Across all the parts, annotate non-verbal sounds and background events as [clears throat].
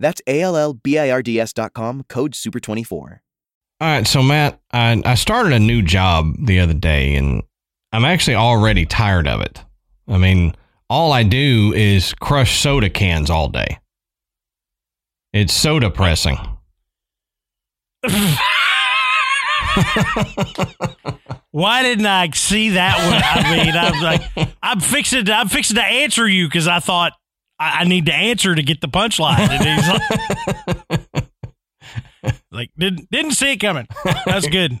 That's A L L B I R D S.com, code SUPER24. All right, so Matt, I, I started a new job the other day and I'm actually already tired of it. I mean, all I do is crush soda cans all day. It's so depressing. [laughs] Why didn't I see that one? I mean, I'm like, I'm fixing, to, I'm fixing to answer you because I thought I, I, need to answer to get the punchline. And he's like, [laughs] like, didn't didn't see it coming. That's good.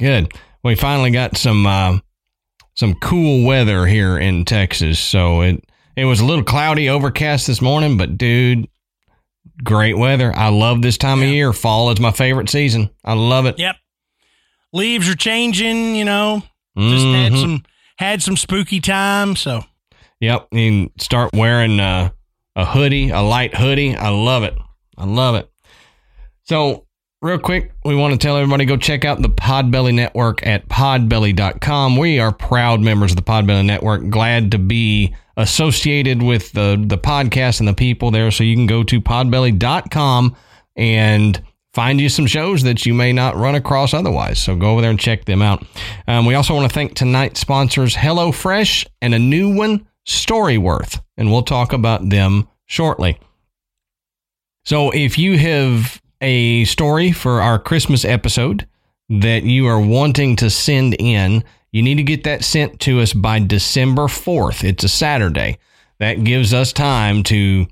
Good. We finally got some uh, some cool weather here in Texas. So it it was a little cloudy, overcast this morning, but dude, great weather. I love this time Yeah. of year. Fall is my favorite season. I love it. Yep. Leaves are changing. You know, just had Mhm. some had some spooky time. So Yep. You can start wearing uh, a hoodie, a light hoodie. I love it. I love it. So, real quick, we want to tell everybody go check out the Podbelly Network at podbelly.com. We are proud members of the Podbelly Network. Glad to be associated with the, the podcast and the people there. So, you can go to podbelly.com and find you some shows that you may not run across otherwise. So go over there and check them out. Um, we also want to thank tonight's sponsors, HelloFresh, and a new one, Storyworth, and we'll talk about them shortly. So if you have a story for our Christmas episode that you are wanting to send in, you need to get that sent to us by December 4th. It's a Saturday. That gives us time to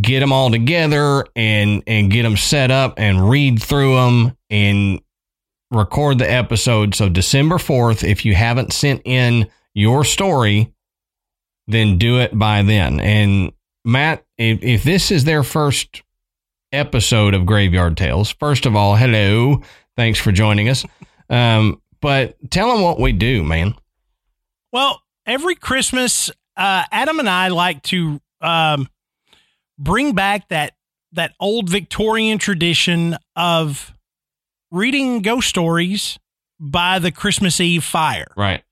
get them all together and and get them set up and read through them and record the episode. So December 4th, if you haven't sent in your story, then do it by then. And Matt, if, if this is their first episode of Graveyard Tales, first of all, hello. Thanks for joining us. Um, but tell them what we do, man. Well, every Christmas, uh, Adam and I like to um, bring back that that old Victorian tradition of reading ghost stories by the Christmas Eve fire. Right.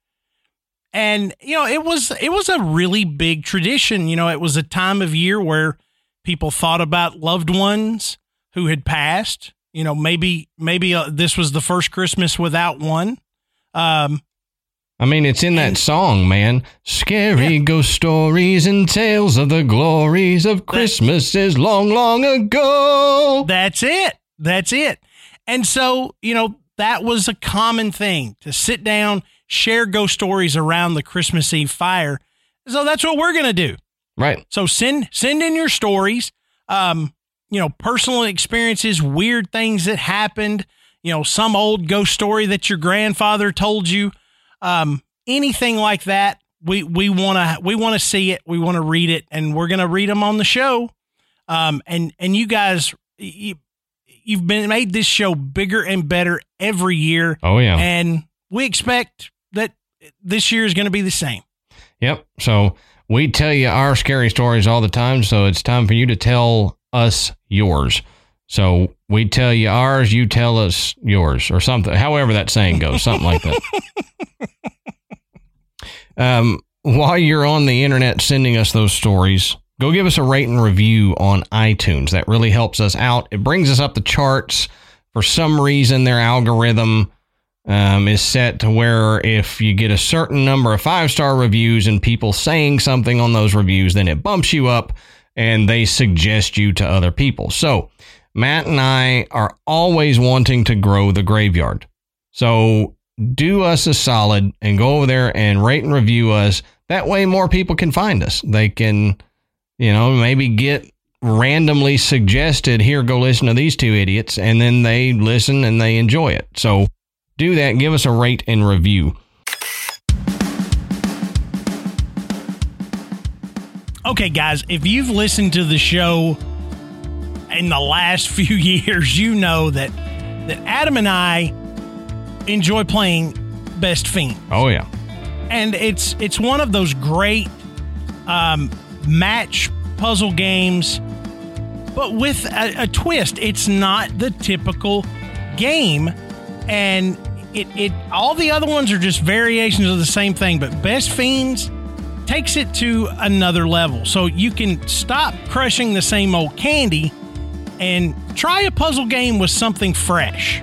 And you know, it was it was a really big tradition. You know, it was a time of year where people thought about loved ones who had passed. You know, maybe maybe uh, this was the first Christmas without one. Um, I mean, it's in that And- song, man. Scary ghost stories and tales of the glories of Christmases long, long ago. That's it. That's it. And so, you know, that was a common thing to sit down, share ghost stories around the Christmas Eve fire. So that's what we're going to do. Right. So send send in your stories, um, you know, personal experiences, weird things that happened, you know, some old ghost story that your grandfather told you, um, anything like that. We we want to we want to see it, we want to read it, and we're going to read them on the show. Um, and and you guys, you, you've been made this show bigger and better every year, Oh, yeah. and we expect that this year is going to be the same. Yep. So we tell you our scary stories all the time. So it's time for you to tell us yours. So we tell you ours, you tell us yours, or something. However that saying goes, something like that. [laughs] Um, while you're on the internet sending us those stories, go give us a rate and review on iTunes. That really helps us out. It brings us up the charts. For some reason, their algorithm um, is set to where if you get a certain number of five star reviews and people saying something on those reviews, then it bumps you up and they suggest you to other people. So, Matt and I are always wanting to grow the graveyard. So, do us a solid and go over there and rate and review us. That way, more people can find us. They can, you know, maybe get randomly suggested, here, go listen to these two idiots. And then they listen and they enjoy it. So, do that. Give us a rate and review. Okay, guys, if you've listened to the show in the last [laughs] few years, you know that that Adam and I enjoy playing Best Fiend. Oh yeah. And it's it's one of those great um, match puzzle games, but with a, a twist. It's not the typical game, and it, it all the other ones are just variations of the same thing, but Best Fiends takes it to another level. So you can stop crushing the same old candy and try a puzzle game with something fresh.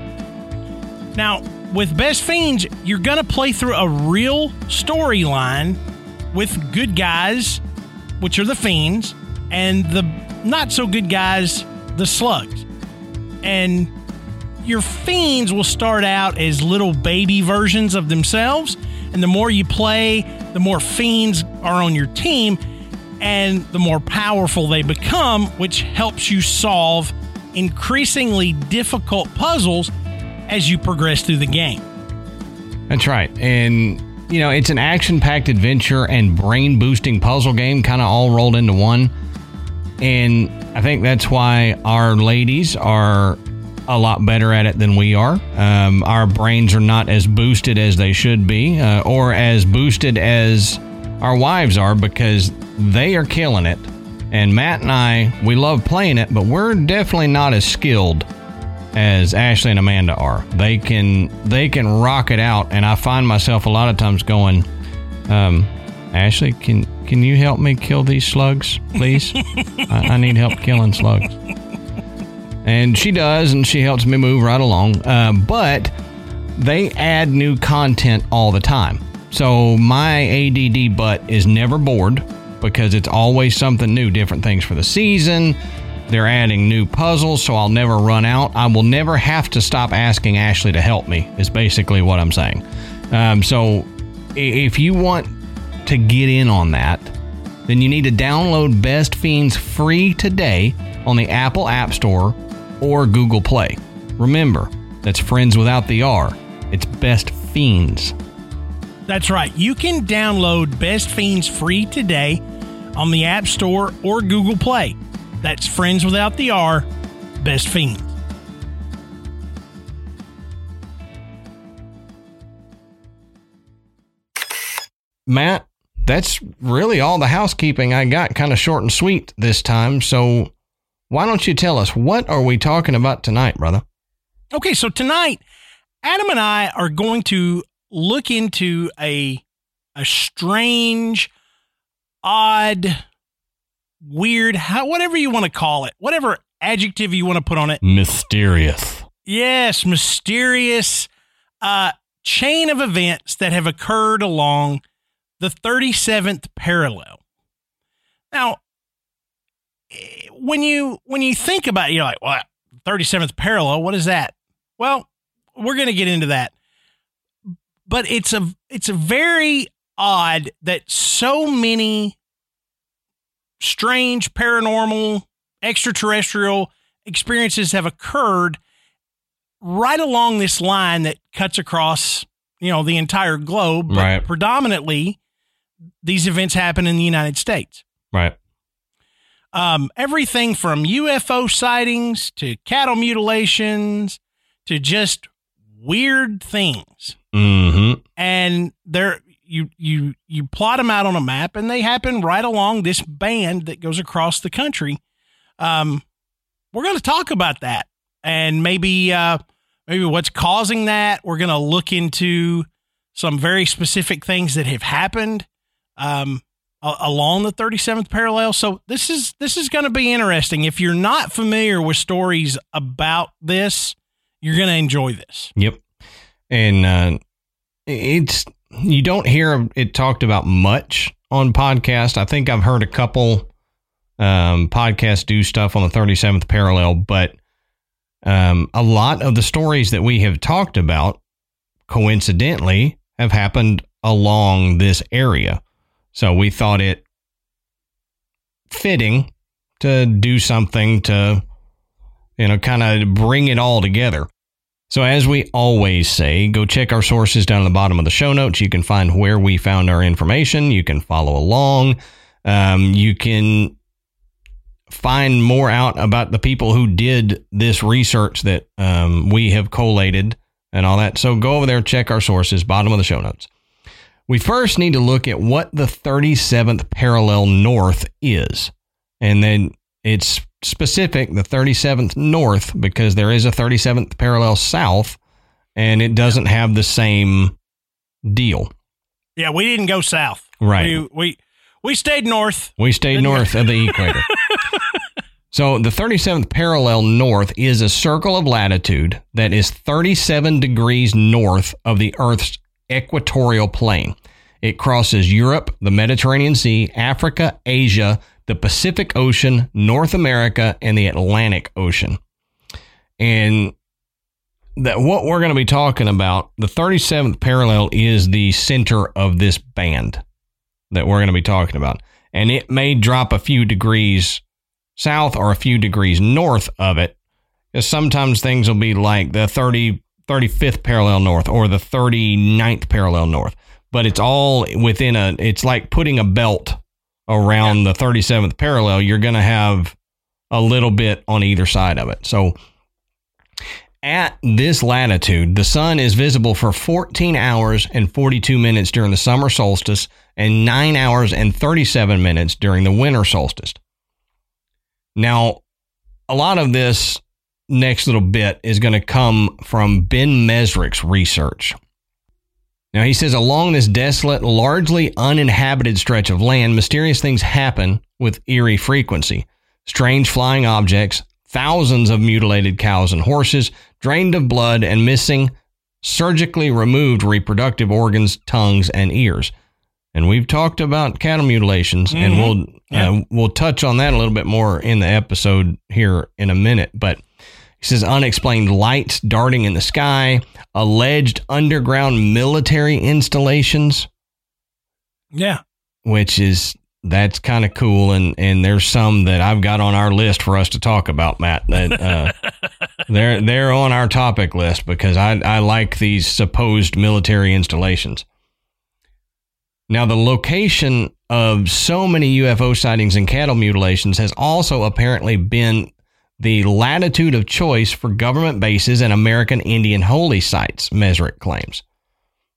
Now, with Best Fiends, you're going to play through a real storyline with good guys, which are the fiends, and the not so good guys, the slugs. And your fiends will start out as little baby versions of themselves. And the more you play, the more fiends are on your team and the more powerful they become, which helps you solve increasingly difficult puzzles as you progress through the game. That's right. And, you know, it's an action packed adventure and brain boosting puzzle game kind of all rolled into one. And I think that's why our ladies are a lot better at it than we are. Um, our brains are not as boosted as they should be, uh, or as boosted as our wives are, because they are killing it. And Matt and I, we love playing it, but we're definitely not as skilled as Ashley and Amanda are. They can they can rock it out, and I find myself a lot of times going, um, Ashley, can can you help me kill these slugs, please? I, I need help killing slugs [laughs] and she does, and she helps me move right along. Uh, but they add new content all the time. So my ADD butt is never bored because it's always something new, different things for the season. They're adding new puzzles, so I'll never run out. I will never have to stop asking Ashley to help me, is basically what I'm saying. Um, so if you want to get in on that, then you need to download Best Fiends free today on the Apple App Store or Google Play. Remember, that's friends without the R. It's Best Fiends. That's right. You can download Best Fiends free today on the App Store or Google Play. That's friends without the R, Best Fiends. Matt, that's really all the housekeeping I got, kind of short and sweet this time. So why don't you tell us what are we talking about tonight, brother? Okay, so tonight Adam and I are going to look into a a strange, odd, weird, how, whatever you want to call it, whatever adjective you want to put on it. Mysterious. Yes, mysterious uh, chain of events that have occurred along the 37th parallel. Now, when you when you think about it, you're like, what? 37th parallel, what is that? Well, we're going to get into that. But it's a it's a very odd that so many strange paranormal extraterrestrial experiences have occurred right along this line that cuts across, you know, the entire globe, but right. predominantly these events happen in the United States. Right. Um, everything from UFO sightings to cattle mutilations to just weird things. Mm-hmm. And they're you you you plot them out on a map, and they happen right along this band that goes across the country. Um, we're going to talk about that, and maybe uh, maybe what's causing that. We're going to look into some very specific things that have happened. Um, along the 37th parallel. So this is this is going to be interesting. If you're not familiar with stories about this, you're going to enjoy this. Yep. and uh, it's you don't hear it talked about much on podcast. I think I've heard a couple um, podcasts do stuff on the 37th parallel, but um, a lot of the stories that we have talked about, coincidentally, have happened along this area. So we thought it fitting to do something to, you know, kind of bring it all together. So, as we always say, go check our sources down at the bottom of the show notes. You can find where we found our information. You can follow along. Um, you can find more out about the people who did this research that um, we have collated and all that. So, go over there, check our sources, bottom of the show notes. We first need to look at what the 37th parallel north is. And then it's specific, the 37th north, because there is a 37th parallel south, and it doesn't have the same deal. Yeah, we didn't go south. Right. We we, we stayed north. We stayed north of the [laughs] equator. So the 37th parallel north is a circle of latitude that is 37 degrees north of the Earth's equatorial plane. It crosses Europe, the Mediterranean Sea, Africa, Asia, the Pacific Ocean, North America, and the Atlantic Ocean. And that what we're going to be talking about, the 37th parallel is the center of this band that we're going to be talking about. And it may drop a few degrees south or a few degrees north of it. Sometimes things will be like the 30, 35th parallel north or the 39th parallel north. But it's all within a, it's like putting a belt around the 37th parallel. You're going to have a little bit on either side of it. So at this latitude, the sun is visible for 14 hours and 42 minutes during the summer solstice and 9 hours and 37 minutes during the winter solstice. Now, a lot of this next little bit is going to come from Ben Mezrich's research. Now, he says along this desolate, largely uninhabited stretch of land, mysterious things happen with eerie frequency. Strange flying objects, thousands of mutilated cows and horses, drained of blood and missing surgically removed reproductive organs, tongues, and ears. And we've talked about cattle mutilations, mm-hmm. and we'll yeah. uh, we'll touch on that a little bit more in the episode here in a minute. But he says unexplained lights darting in the sky, alleged underground military installations. Yeah, which is that's kind of cool and and there's some that I've got on our list for us to talk about Matt that uh, [laughs] they're they're on our topic list because I I like these supposed military installations. Now the location of so many UFO sightings and cattle mutilations has also apparently been the latitude of choice for government bases and American Indian holy sites, Mezrich claims.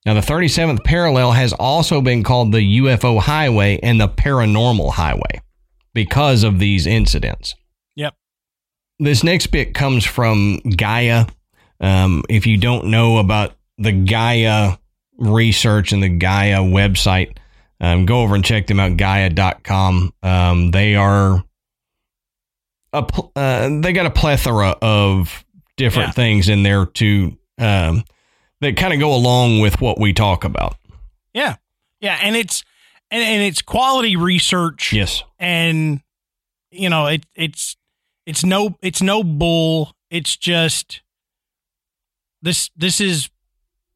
Now, the 37th parallel has also been called the UFO highway and the paranormal highway because of these incidents. Yep. This next bit comes from Gaia. Um, if you don't know about the Gaia research and the Gaia website, um, go over and check them out, gaia.com. Um, they are a, uh, they got a plethora of different yeah. things in there to um, that kind of go along with what we talk about. Yeah, yeah, and it's and, and it's quality research. Yes, and you know it it's it's no it's no bull. It's just this this is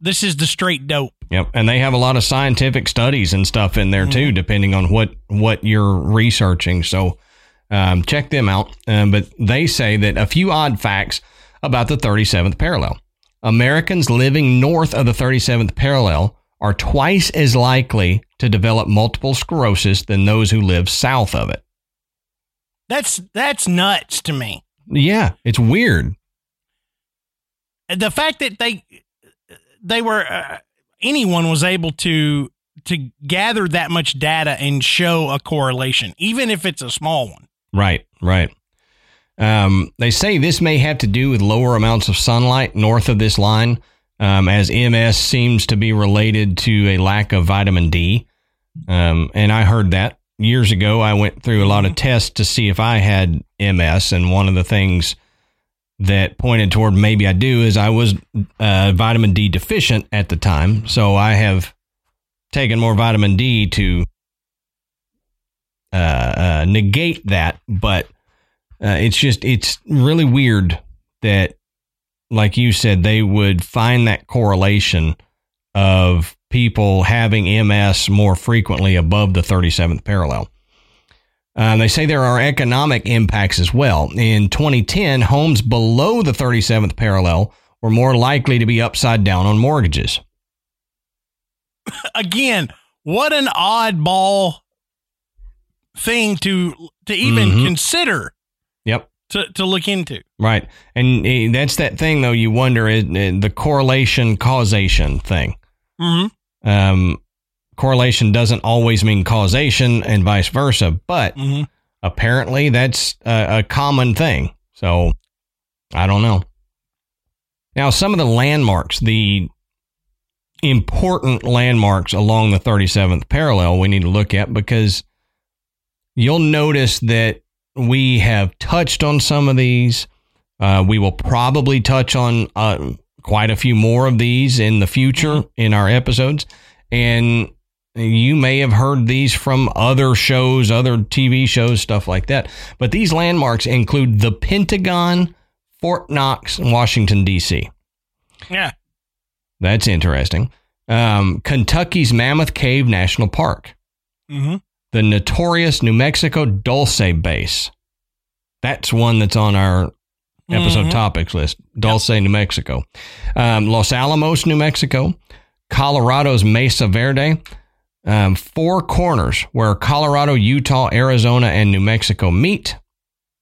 this is the straight dope. Yep, and they have a lot of scientific studies and stuff in there mm-hmm. too, depending on what what you're researching. So um, check them out. Um, but they say that a few odd facts about the 37th parallel. Americans living north of the 37th parallel are twice as likely to develop multiple sclerosis than those who live south of it. That's that's nuts to me. Yeah, it's weird. The fact that they they were uh, anyone was able to to gather that much data and show a correlation, even if it's a small one. Right, right. Um, they say this may have to do with lower amounts of sunlight north of this line, um, as MS seems to be related to a lack of vitamin D. Um, and I heard that years ago. I went through a lot of tests to see if I had MS, and one of the things that pointed toward maybe I do is I was uh, vitamin D deficient at the time. So I have taken more vitamin D to uh, uh, negate that. But uh, it's just, it's really weird that, like you said, they would find that correlation of people having MS more frequently above the 37th parallel. Um, they say there are economic impacts as well. In 2010, homes below the 37th parallel were more likely to be upside down on mortgages. Again, what an oddball thing to to even mm-hmm. consider. Yep. To, to look into. Right. And eh, that's that thing, though, you wonder is eh, the correlation causation thing. Mm-hmm. Um, correlation doesn't always mean causation and vice versa, but mm-hmm. apparently that's a, a common thing. So I don't know. Now, some of the landmarks, the important landmarks along the 37th parallel, we need to look at because you'll notice that we have touched on some of these. Uh, we will probably touch on uh, quite a few more of these in the future in our episodes. And you may have heard these from other shows, other TV shows, stuff like that. But these landmarks include the Pentagon, Fort Knox, Washington, D.C. Yeah. That's interesting. Um, Kentucky's Mammoth Cave National Park. Mm-hmm. The notorious New Mexico Dulce Base. That's one that's on our episode mm-hmm. topics list. Dulce, yep. New Mexico. Um, Los Alamos, New Mexico. Colorado's Mesa Verde um, four corners where Colorado, Utah, Arizona, and New Mexico meet.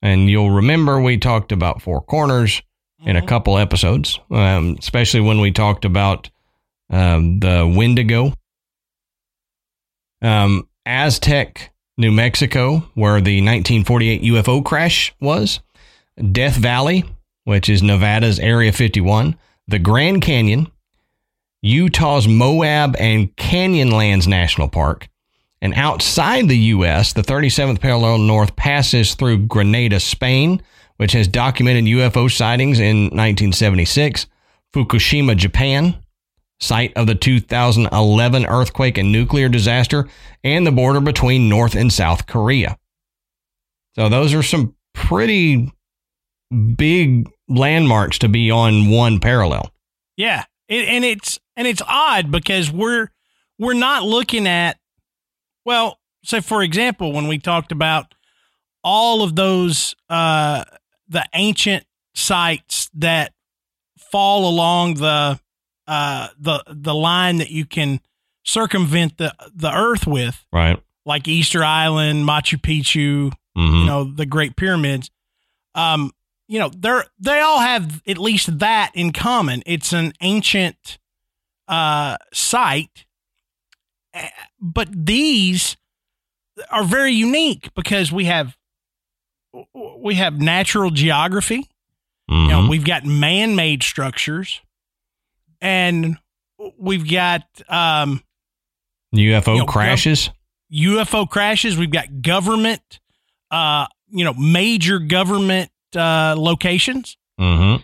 And you'll remember we talked about four corners mm-hmm. in a mm-hmm. couple episodes, um, especially when we talked about um, the Wendigo. Um, Aztec, New Mexico, where the 1948 UFO crash was. Death Valley, which is Nevada's Area 51. The Grand Canyon, Utah's Moab and Canyonlands National Park. And outside the U.S., the 37th parallel north passes through Granada, Spain, which has documented UFO sightings in 1976, Fukushima, Japan, site of the 2011 earthquake and nuclear disaster, and the border between North and South Korea. So those are some pretty big landmarks to be on one parallel. Yeah. It, and it's and it's odd because we're we're not looking at well, say for example, when we talked about all of those uh the ancient sites that fall along the uh the the line that you can circumvent the the earth with. Right. Like Easter Island, Machu Picchu, mm-hmm. you know, the Great Pyramids. Um you know they're they all have at least that in common it's an ancient uh site eh, but these are very unique because we have we have natural geography mm-hmm. you know mm-hmm. we've got man-made structures and we've got um UFO you know, crashes UFO crashes we've got government uh you know major government uh, locations. Mm-hmm.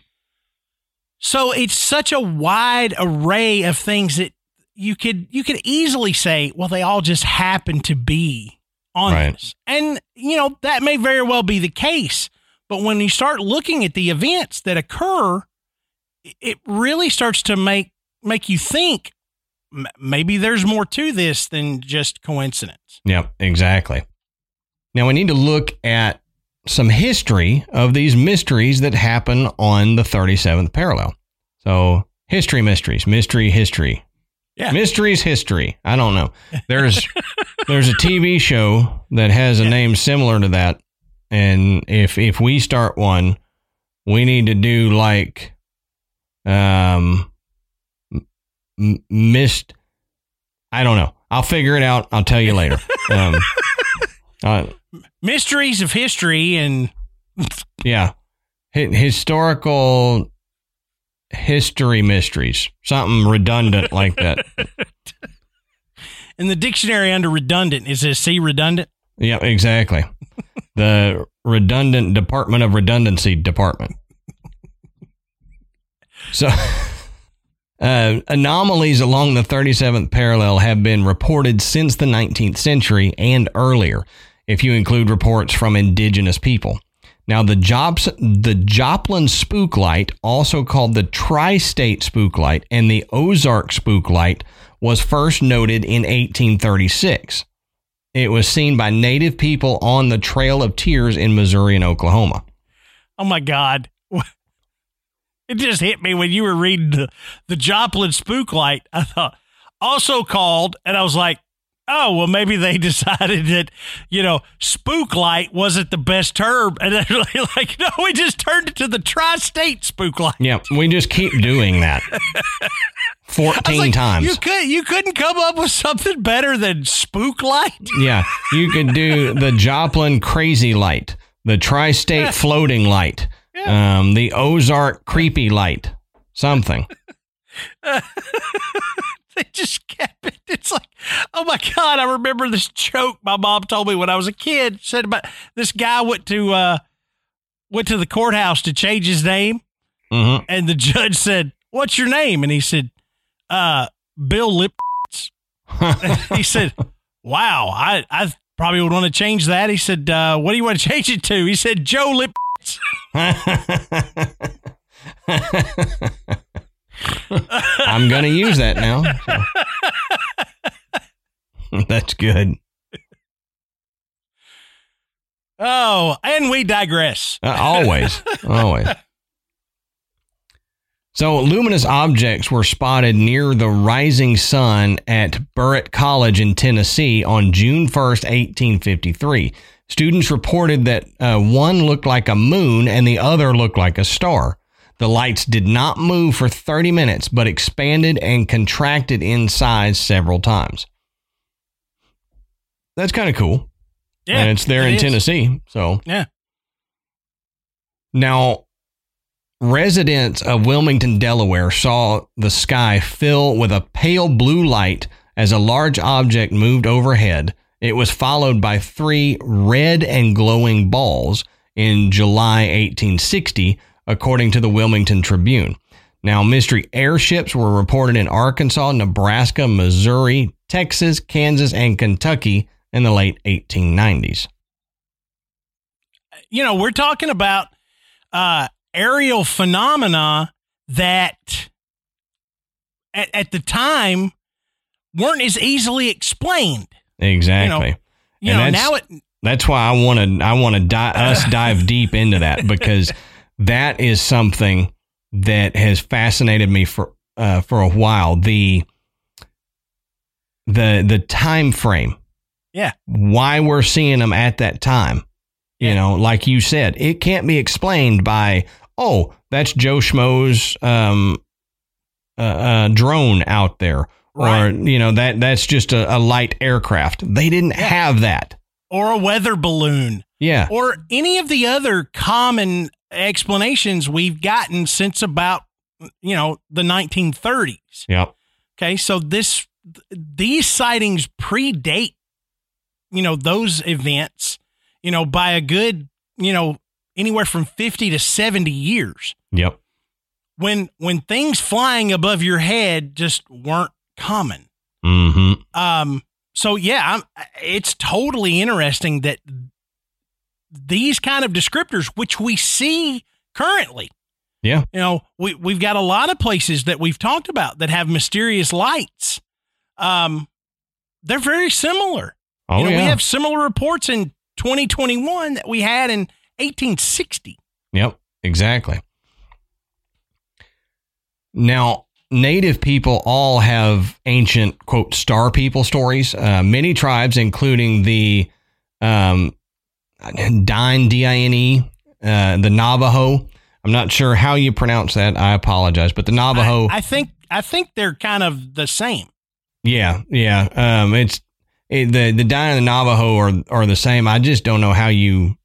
So it's such a wide array of things that you could you could easily say, well, they all just happen to be on right. this, and you know that may very well be the case. But when you start looking at the events that occur, it really starts to make make you think maybe there's more to this than just coincidence. Yep, exactly. Now we need to look at some history of these mysteries that happen on the 37th parallel. So, history mysteries, mystery history. Yeah. Mysteries history. I don't know. There's [laughs] there's a TV show that has a yeah. name similar to that and if if we start one, we need to do like um m- missed I don't know. I'll figure it out. I'll tell you later. [laughs] Um, uh, mysteries of history and yeah, H- historical history mysteries, something redundant like that. [laughs] In the dictionary under redundant, is it C redundant? Yeah, exactly. the redundant Department of Redundancy Department. So, [laughs] uh, anomalies along the 37th parallel have been reported since the 19th century and earlier, if you include reports from indigenous people. Now, the, the Joplin spook light, also called the Tri State spook light, and the Ozark spook light, was first noted in 1836. It was seen by native people on the Trail of Tears in Missouri and Oklahoma. Oh my God. It just hit me when you were reading the, the Joplin spook light. I thought, also called, and I was like, oh, well, maybe they [laughs] decided that, you know, spook light wasn't the best term. And they're [laughs] like, no, we just turned it to the tri state spook light. Yeah, we just keep doing that. [laughs] 14 Like, times. You could you couldn't come up with something better than spook light. Yeah, you could do the Joplin Crazy Light, the Tri State Floating Light, um, the Ozark Creepy Light, something. [laughs] They just kept it. It's like, oh my god! I remember this joke my mom told me when I was a kid. Said about this guy went to uh went to the courthouse to change his name, hmm and the judge said, "What's your name?" And he said, "Uh, Bill Lip." he [laughs] said, "Wow, I I probably would want to change that." He said, uh, "What do you want to [laughs] change it to?" He said, "Joe Lip." I'm going to use that now. so. [laughs] That's good. Oh, and we digress. Uh, always, always. So, luminous objects were spotted near the rising sun at Burritt College in Tennessee on June 1st, 1853. Students reported that uh, one looked like a moon and the other looked like a star. The lights did not move for 30 minutes, but expanded and contracted in size several times. That's kind of cool. Yeah, and it's there it in is. Tennessee. So, Yeah. Now, residents of Wilmington, Delaware saw the sky fill with a pale blue light as a large object moved overhead. It was followed by three red and glowing balls in July 1860, according to the Wilmington Tribune. Now, mystery airships were reported in Arkansas, Nebraska, Missouri, Texas, Kansas, and Kentucky in the late 1890s. you know, we're talking about uh, aerial phenomena that at, at the time weren't as easily explained. Exactly. You And know, that's- now it That's why I want to I want to di- [laughs] us dive deep into that because that is something that has fascinated me for uh, for a while. The the the time frame. Yeah. Why we're seeing them at that time. You Yeah. know, like you said, it can't be explained by oh, that's Joe Schmo's um uh, uh, drone out there. Or you know that that's just a, a light aircraft. They didn't Yeah. have that. or a weather balloon Yeah. or any of the other common explanations we've gotten since about you know the 1930s. Yep. Okay, so this these sightings predate you know those events, you know, by a good, you know, anywhere from 50 to 70 years. Yep. When when things flying above your head just weren't common. Mm-hmm. Um so yeah, I'm, it's totally interesting that these kind of descriptors which we see currently Yeah. you know, we we've got a lot of places that we've talked about that have mysterious lights. Um, they're very similar. Oh you know, yeah. we have similar reports in 2021 that we had in 1860. Yep. Exactly. Now, native people all have ancient quote star people stories. Uh, many tribes, including the um, Dine D I N E, uh, the Navajo. I'm not sure how you pronounce that. I apologize, but the Navajo. I, I think I think they're kind of the same. Yeah, yeah. Um, it's it, the the Dine and the Navajo are are the same. I just don't know how you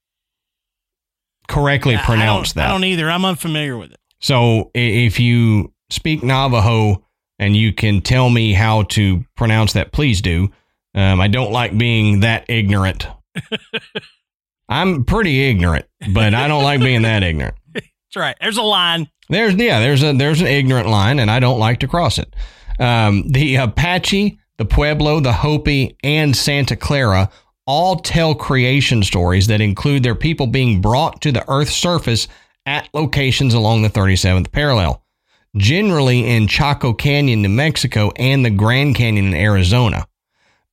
correctly pronounce I that. I don't either. I'm unfamiliar with it. so if you speak Navajo and you can tell me how to pronounce that, please do. Um, I don't like being that ignorant. [laughs] I'm pretty ignorant, but I don't like being that ignorant. That's right. There's a line. There's yeah, there's a there's an ignorant line, and I don't like to cross it. Um, the Apache, the Pueblo, the Hopi, and Santa Clara all tell creation stories that include their people being brought to the Earth's surface at locations along the 37th parallel, generally in Chaco Canyon, New Mexico, and the Grand Canyon in Arizona.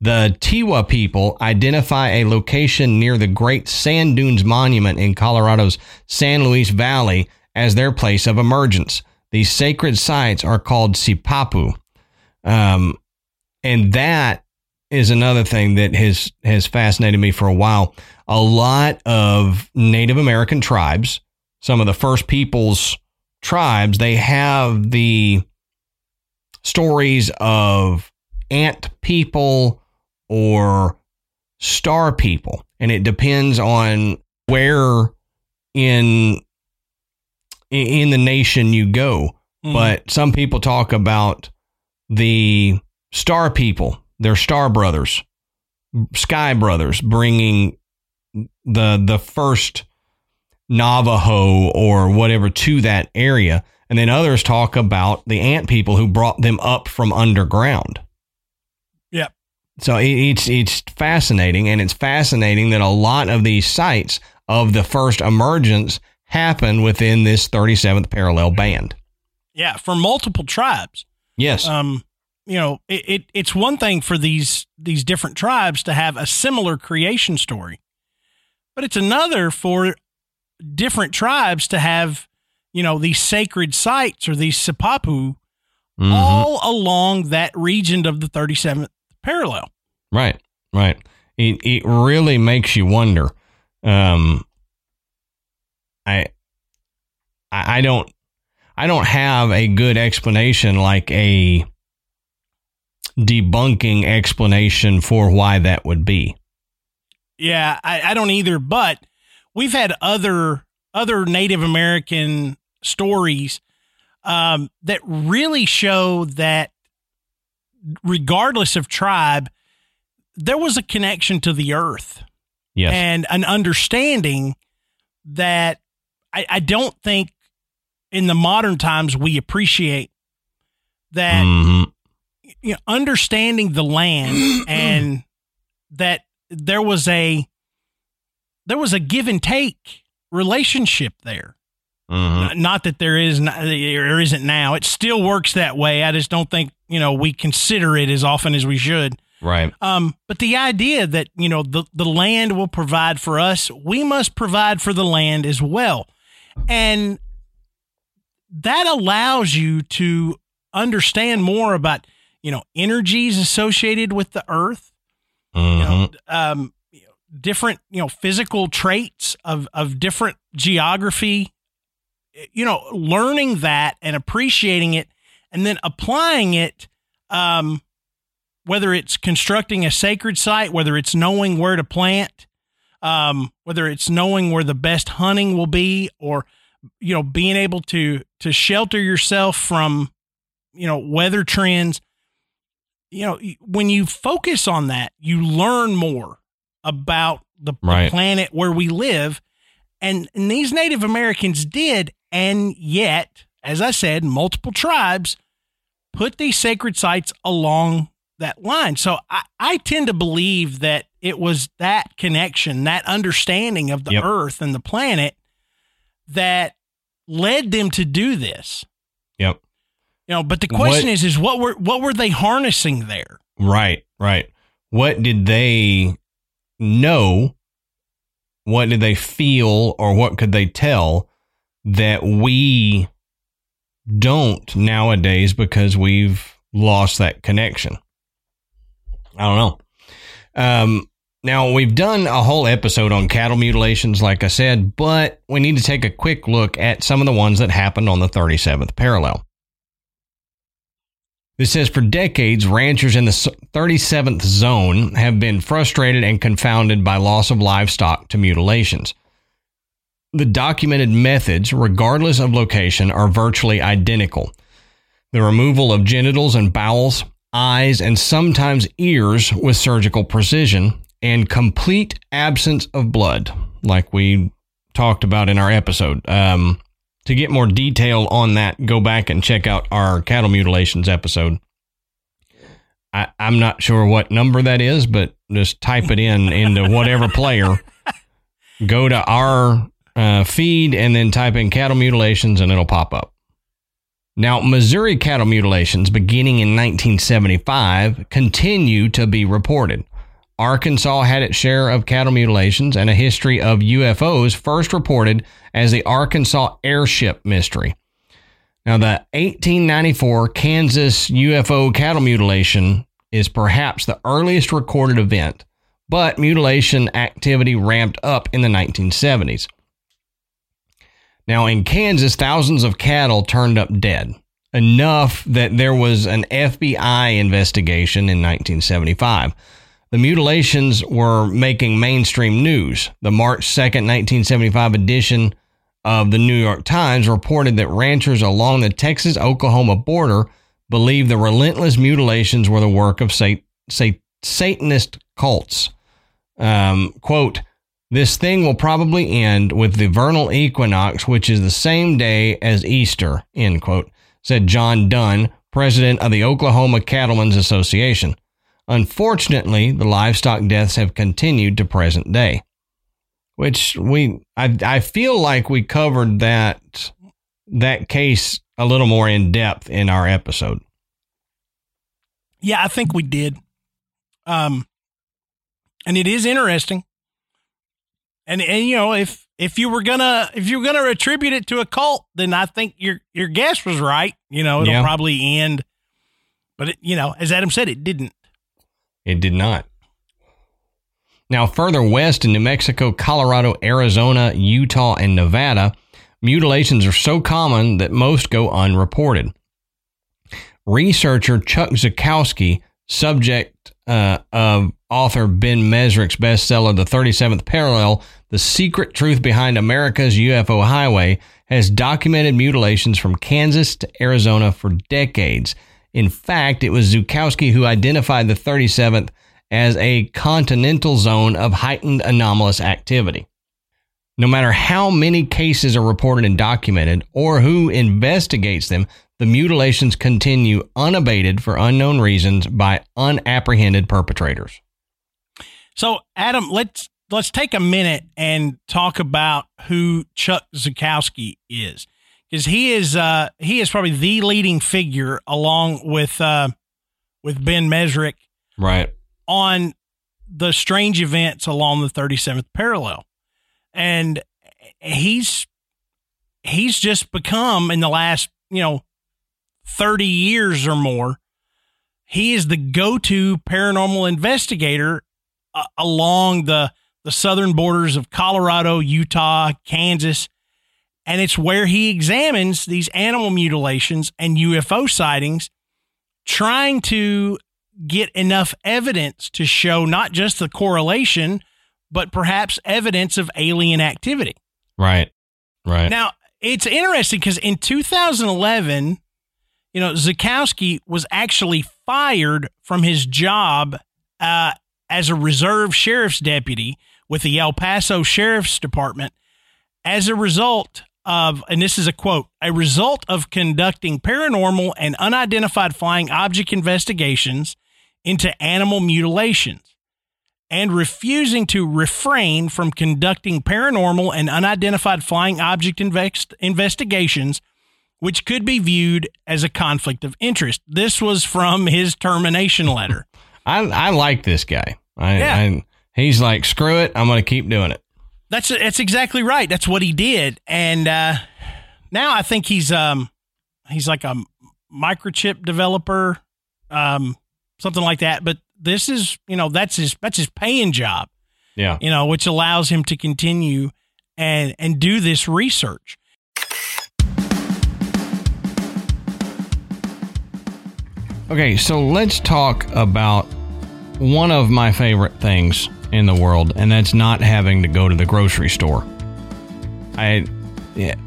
The Tewa people identify a location near the Great Sand Dunes Monument in Colorado's San Luis Valley as their place of emergence. These sacred sites are called Sipapu. Um, and that is another thing that has has fascinated me for a while. A lot of Native American tribes, some of the first peoples tribes, they have the stories of ant people or star people, and it depends on where in in the nation you go. Mm-hmm. But some people talk about the star people their star brothers, sky brothers, bringing the the first Navajo or whatever to that area, and then others talk about the ant people who brought them up from underground. Yep. So it's it's fascinating, and it's fascinating that a lot of these sites of the first emergence happen within this 37th parallel band. Yeah, for multiple tribes. Yes. Um, you know, it, it, it's one thing for these these different tribes to have a similar creation story, but it's another for different tribes to have, you know, these sacred sites or these sipapu mm-hmm. all along that region of the 37th parallel. Right, right. It it really makes you wonder. Um, I I don't I don't have a good explanation like a debunking explanation for why that would be. Yeah, I, I don't either, but we've had other other Native American stories um, that really show that regardless of tribe, there was a connection to the earth. Yes. And an understanding that I, I don't think in the modern times we appreciate that mm-hmm you know, understanding the land [clears throat] and that there was a there was a give and take relationship there. Mm-hmm. Not that there is not, there isn't now. It still works that way. I just don't think you know we consider it as often as we should. Right. Um, but the idea that you know the the land will provide for us, we must provide for the land as well, and that allows you to understand more about you know, energies associated with the earth, mm-hmm. you know, mm-hmm. um, different, you know, physical traits of, of different geography, you know, learning that and appreciating it and then applying it, um, whether it's constructing a sacred site, whether it's knowing where to plant, um, whether it's knowing where the best hunting will be, or you know, being able to to shelter yourself from you know weather trends. You know, when you focus on that, you learn more about the, right. the planet where we live. And, and these Native Americans did. And yet, as I said, multiple tribes put these sacred sites along that line. So I, I tend to believe that it was that connection, that understanding of the yep. earth and the planet that led them to do this. Yep. You know, but the question what, is, is what were what were they harnessing there? Right, right. What did they know? What did they feel, or what could they tell that we don't nowadays because we've lost that connection? I don't know. Um, now, we've done a whole episode on cattle mutilations, like I said, but we need to take a quick look at some of the ones that happened on the 37th parallel. It says for decades, ranchers in the 37th zone have been frustrated and confounded by loss of livestock to mutilations. The documented methods, regardless of location, are virtually identical. The removal of genitals and bowels, eyes, and sometimes ears with surgical precision, and complete absence of blood, like we talked about in our episode. Um, to get more detail on that, go back and check out our cattle mutilations episode. I, I'm not sure what number that is, but just type it in into whatever player. Go to our uh, feed and then type in cattle mutilations and it'll pop up. Now, Missouri cattle mutilations beginning in 1975 continue to be reported. Arkansas had its share of cattle mutilations and a history of UFOs first reported as the Arkansas airship mystery. Now, the 1894 Kansas UFO cattle mutilation is perhaps the earliest recorded event, but mutilation activity ramped up in the 1970s. Now, in Kansas, thousands of cattle turned up dead, enough that there was an FBI investigation in 1975. The mutilations were making mainstream news. The March 2nd, 1975 edition of the New York Times reported that ranchers along the Texas Oklahoma border believed the relentless mutilations were the work of sat- sat- Satanist cults. Um, quote, this thing will probably end with the vernal equinox, which is the same day as Easter, end quote, said John Dunn, president of the Oklahoma Cattlemen's Association. Unfortunately, the livestock deaths have continued to present day which we I, I feel like we covered that that case a little more in depth in our episode. Yeah, I think we did. Um and it is interesting. And and you know, if if you were gonna if you were gonna attribute it to a cult, then I think your your guess was right. You know, it'll Yeah. probably end. But it, you know, as Adam said, it didn't. It did not. Now, further west in New Mexico, Colorado, Arizona, Utah, and Nevada, mutilations are so common that most go unreported. Researcher Chuck Zukowski, subject uh, of author Ben Mezrich's bestseller, The 37th Parallel The Secret Truth Behind America's UFO Highway, has documented mutilations from Kansas to Arizona for decades. In fact, it was Zukowski who identified the 37th as a continental zone of heightened anomalous activity. No matter how many cases are reported and documented or who investigates them, the mutilations continue unabated for unknown reasons by unapprehended perpetrators. So, Adam, let's let's take a minute and talk about who Chuck Zukowski is, because he is uh, he is probably the leading figure along with uh, with Ben Mezrich Right. on the strange events along the 37th parallel. And he's he's just become in the last, you know, 30 years or more, he is the go-to paranormal investigator uh, along the the southern borders of Colorado, Utah, Kansas, and it's where he examines these animal mutilations and UFO sightings trying to get enough evidence to show not just the correlation, but perhaps evidence of alien activity. Right. Right. Now, it's interesting because in 2011, you know, Zukowski was actually fired from his job uh, as a reserve sheriff's deputy with the El Paso Sheriff's Department as a result of, and this is a quote, a result of conducting paranormal and unidentified flying object investigations into animal mutilations and refusing to refrain from conducting paranormal and unidentified flying object invest- investigations, which could be viewed as a conflict of interest. This was from his termination letter. [laughs] I I like this guy. I, Yeah. I he's like, screw it, I'm gonna keep doing it. That's that's exactly right. That's what he did, and uh, now I think he's um he's like a microchip developer, um something like that. But this is you know that's his that's his paying job. Yeah. you know, which allows him to continue and and do this research. Okay, so let's talk about one of my favorite things in the world, and that's not having to go to the grocery store. I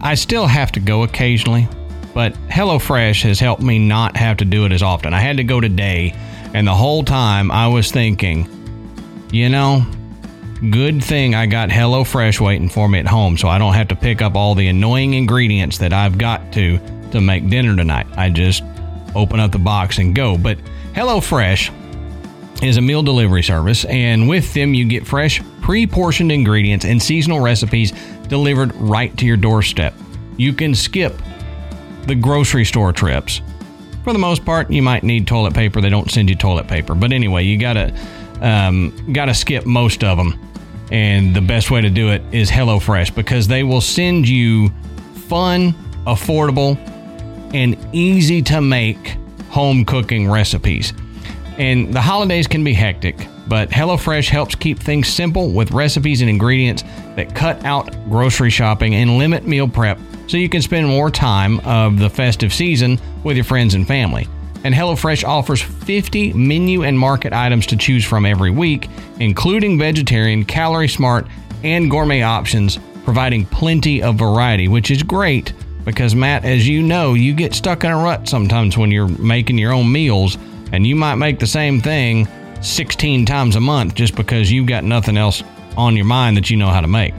I still have to go occasionally, but HelloFresh has helped me not have to do it as often. I had to go today, and the whole time I was thinking, you know, Good thing I got HelloFresh waiting for me at home, so I don't have to pick up all the annoying ingredients that I've got to to make dinner tonight. I just open up the box and go. But HelloFresh is a meal delivery service, and with them, you get fresh, pre portioned ingredients and seasonal recipes delivered right to your doorstep. You can skip the grocery store trips. For the most part, you might need toilet paper. They don't send you toilet paper, but anyway, you gotta um, gotta skip most of them. And the best way to do it is HelloFresh because they will send you fun, affordable, and easy to make home cooking recipes. And the holidays can be hectic, but HelloFresh helps keep things simple with recipes and ingredients that cut out grocery shopping and limit meal prep so you can spend more time of the festive season with your friends and family. And HelloFresh offers 50 menu and market items to choose from every week, including vegetarian, calorie smart, and gourmet options, providing plenty of variety, which is great because, Matt, as you know, you get stuck in a rut sometimes when you're making your own meals, and you might make the same thing 16 times a month just because you've got nothing else on your mind that you know how to make.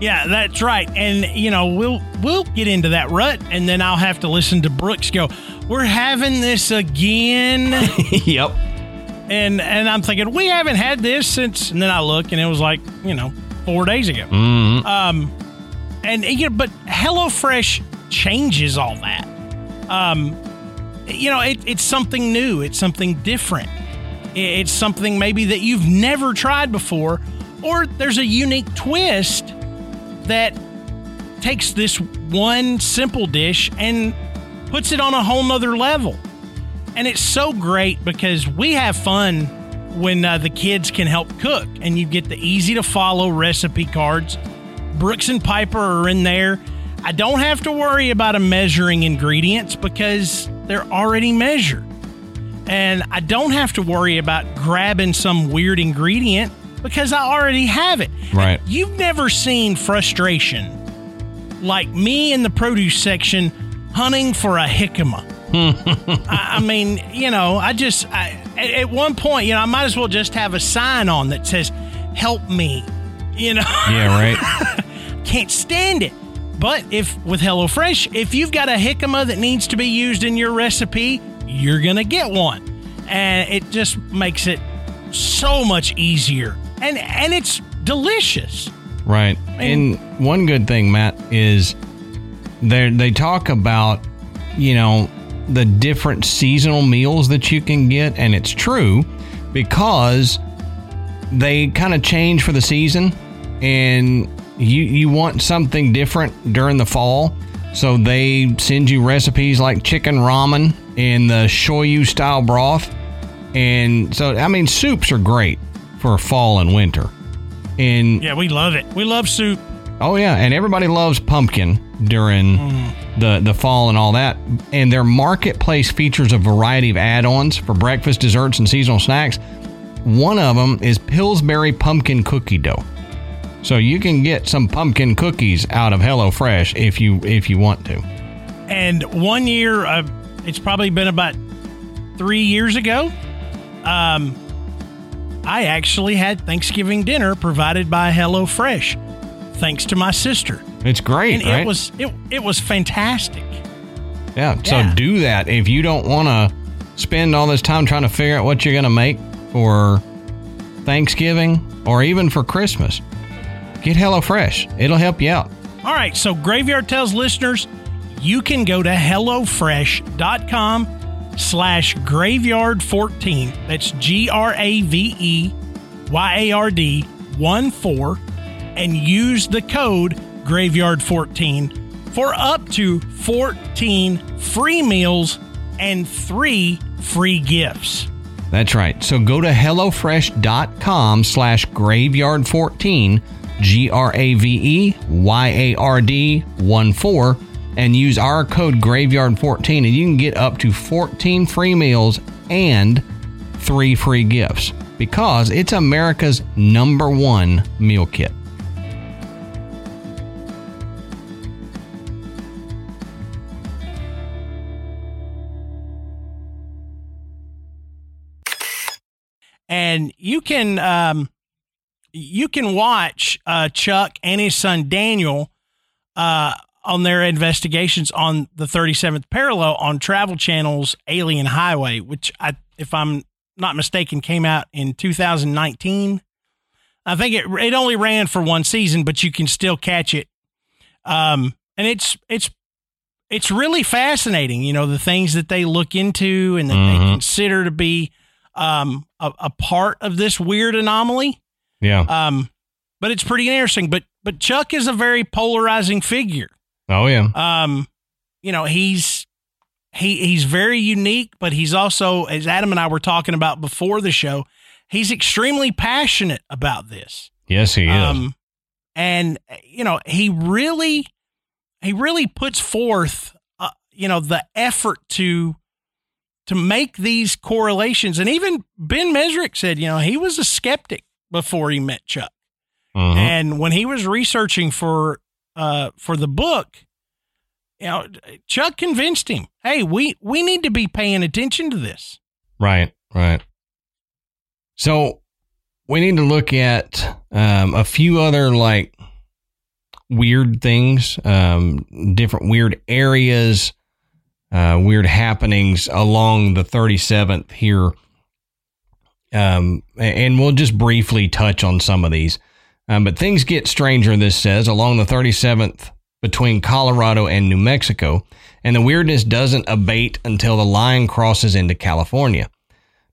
Yeah, that's right. And you know, we'll we'll get into that rut and then I'll have to listen to Brooks go, "We're having this again." [laughs] yep. And and I'm thinking, "We haven't had this since." And then I look and it was like, you know, 4 days ago. Mhm. Um and you know, but HelloFresh changes all that. Um you know, it, it's something new, it's something different. It's something maybe that you've never tried before or there's a unique twist that takes this one simple dish and puts it on a whole nother level. And it's so great because we have fun when uh, the kids can help cook and you get the easy to follow recipe cards. Brooks and Piper are in there. I don't have to worry about them measuring ingredients because they're already measured. And I don't have to worry about grabbing some weird ingredient because I already have it. Right. You've never seen frustration like me in the produce section hunting for a jicama. [laughs] I, I mean, you know, I just, I, at, at one point, you know, I might as well just have a sign on that says, help me. You know, Yeah, right. [laughs] can't stand it. But if with HelloFresh, if you've got a jicama that needs to be used in your recipe, you're going to get one. And it just makes it so much easier. And and it's delicious. Right. And one good thing, Matt, is they they talk about, you know, the different seasonal meals that you can get, and it's true because they kind of change for the season, and you you want something different during the fall, so they send you recipes like chicken ramen in the shoyu style broth, and so I mean soups are great for fall and winter. And Yeah, we love it. We love soup. Oh yeah, and everybody loves pumpkin during mm. the the fall and all that. And their marketplace features a variety of add-ons for breakfast, desserts, and seasonal snacks. One of them is Pillsbury pumpkin cookie dough. So you can get some pumpkin cookies out of HelloFresh if you if you want to. And one year, uh, it's probably been about three years ago. Um, I actually had Thanksgiving dinner provided by HelloFresh, thanks to my sister, It's great, and right? it was it it was fantastic. Yeah. So do that if you don't want to spend all this time trying to figure out what you're going to make for Thanksgiving or even for Christmas. Get HelloFresh. It'll help you out. All right, so Graveyard Tales listeners, you can go to HelloFresh.com slash graveyard14. That's G R A V E Y A R D 1 4 and use the code graveyard14 for up to 14 free meals and three free gifts. That's right. So go to HelloFresh.com slash graveyard14, G R A V E Y A R D 1 4, and use our code graveyard14, and you can get up to 14 free meals and three free gifts because it's America's number one meal kit. and you can um, you can watch uh, Chuck and his son Daniel uh, on their investigations on the 37th parallel on Travel Channel's Alien Highway, which I, if I'm not mistaken, came out in 2019. I think it it only ran for one season, but you can still catch it. Um, and it's it's it's really fascinating, you know, the things that they look into and that mm-hmm. they consider to be um, a, a, part of this weird anomaly. Yeah. Um, but it's pretty interesting. But but Chuck is a very polarizing figure. Oh yeah. Um, you know, he's he he's very unique, but he's also, as Adam and I were talking about before the show, he's extremely passionate about this. Yes, he is. Um, and you know, he really he really puts forth uh, you know the effort to to make these correlations and even ben Mezrich said you know he was a skeptic before he met chuck uh-huh. and when he was researching for uh for the book you know chuck convinced him hey we we need to be paying attention to this right right so we need to look at um, a few other like weird things, um, different weird areas, uh, weird happenings along the 37th here. Um, and we'll just briefly touch on some of these. Um, but things get stranger, this says, along the 37th between Colorado and New Mexico. And the weirdness doesn't abate until the line crosses into California.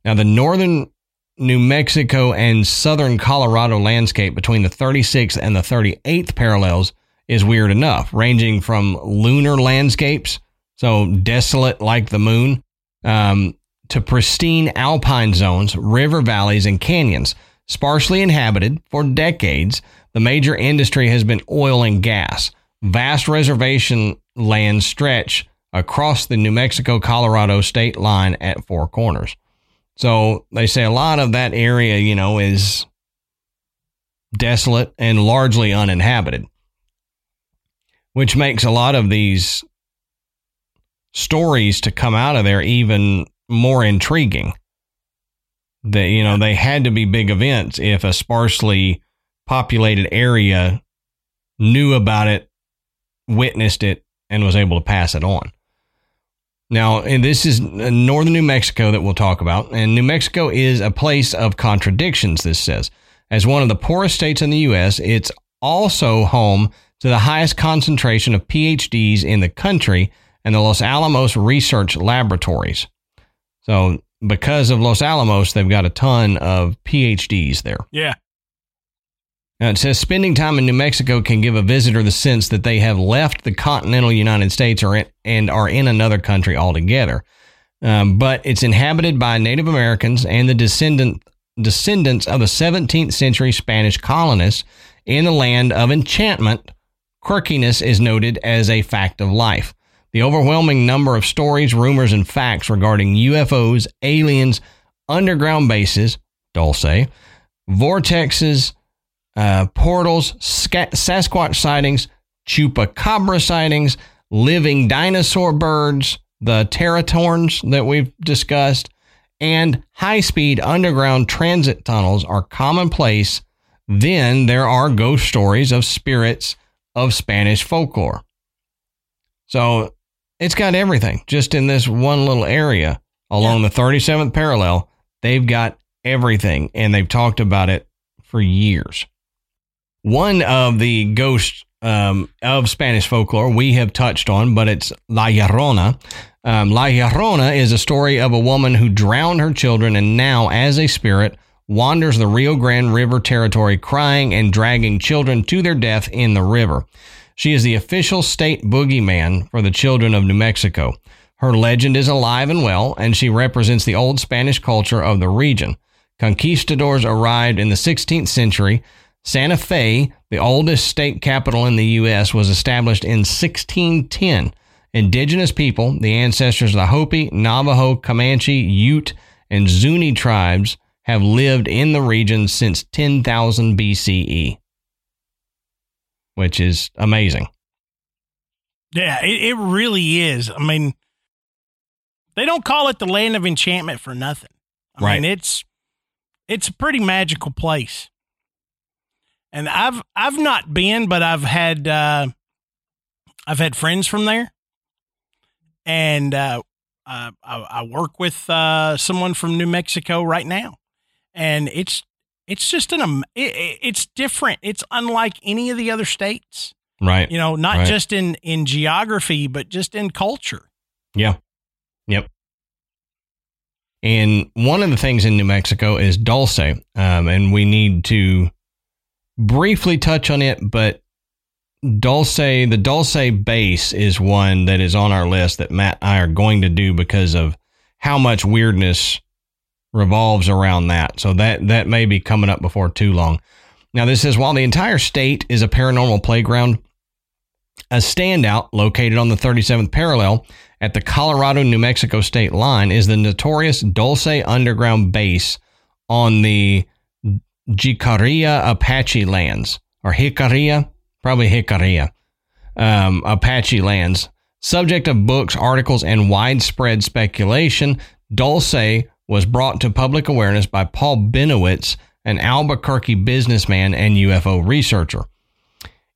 Now, the northern New Mexico and southern Colorado landscape between the 36th and the 38th parallels is weird enough, ranging from lunar landscapes, so desolate like the moon, um, to pristine alpine zones, river valleys, and canyons, sparsely inhabited for decades. The major industry has been oil and gas. Vast reservation lands stretch across the New Mexico Colorado state line at Four Corners. So they say a lot of that area, you know, is desolate and largely uninhabited, which makes a lot of these stories to come out of there even more intriguing. That, you know, they had to be big events if a sparsely populated area knew about it, witnessed it, and was able to pass it on. Now, this is northern New Mexico that we'll talk about. And New Mexico is a place of contradictions, this says. As one of the poorest states in the U.S., it's also home to the highest concentration of PhDs in the country and the Los Alamos Research Laboratories. So, because of Los Alamos, they've got a ton of PhDs there. Yeah. Now it says spending time in New Mexico can give a visitor the sense that they have left the continental United States or in, and are in another country altogether. Um, but it's inhabited by Native Americans and the descendant descendants of the 17th century Spanish colonists in the land of enchantment. Quirkiness is noted as a fact of life. The overwhelming number of stories, rumors, and facts regarding UFOs, aliens, underground bases, Dulce, vortexes, uh, portals, Sasquatch sightings, chupacabra sightings, living dinosaur birds, the teratorns that we've discussed, and high speed underground transit tunnels are commonplace. Then there are ghost stories of spirits of Spanish folklore. So it's got everything just in this one little area along yeah. the 37th parallel. They've got everything and they've talked about it for years. One of the ghosts um, of Spanish folklore we have touched on, but it's La Llorona. Um, La Llorona is a story of a woman who drowned her children and now, as a spirit, wanders the Rio Grande River territory crying and dragging children to their death in the river. She is the official state boogeyman for the children of New Mexico. Her legend is alive and well, and she represents the old Spanish culture of the region. Conquistadors arrived in the 16th century Santa Fe, the oldest state capital in the U.S., was established in 1610. Indigenous people, the ancestors of the Hopi, Navajo, Comanche, Ute, and Zuni tribes, have lived in the region since 10,000 BCE, which is amazing. Yeah, it, it really is. I mean, they don't call it the land of enchantment for nothing. I right. mean, it's it's a pretty magical place. and I've I've not been, but I've had uh, I've had friends from there, and uh, I, I work with uh, someone from New Mexico right now, and it's it's just an it, it's different. It's unlike any of the other states, right? You know, not right. just in in geography, but just in culture. Yeah. Yep. And one of the things in New Mexico is dulce, um, and we need to briefly touch on it, but dulce, the dulce base is one that is on our list that Matt and I are going to do because of how much weirdness revolves around that. So that that may be coming up before too long. Now this says while the entire state is a paranormal playground, a standout located on the 37th parallel at the Colorado New Mexico state line is the notorious Dulce underground base on the Jicarilla Apache lands or Jicarilla, probably Jicarilla um, Apache lands. Subject of books, articles, and widespread speculation, Dulce was brought to public awareness by Paul Bennewitz, an Albuquerque businessman and UFO researcher.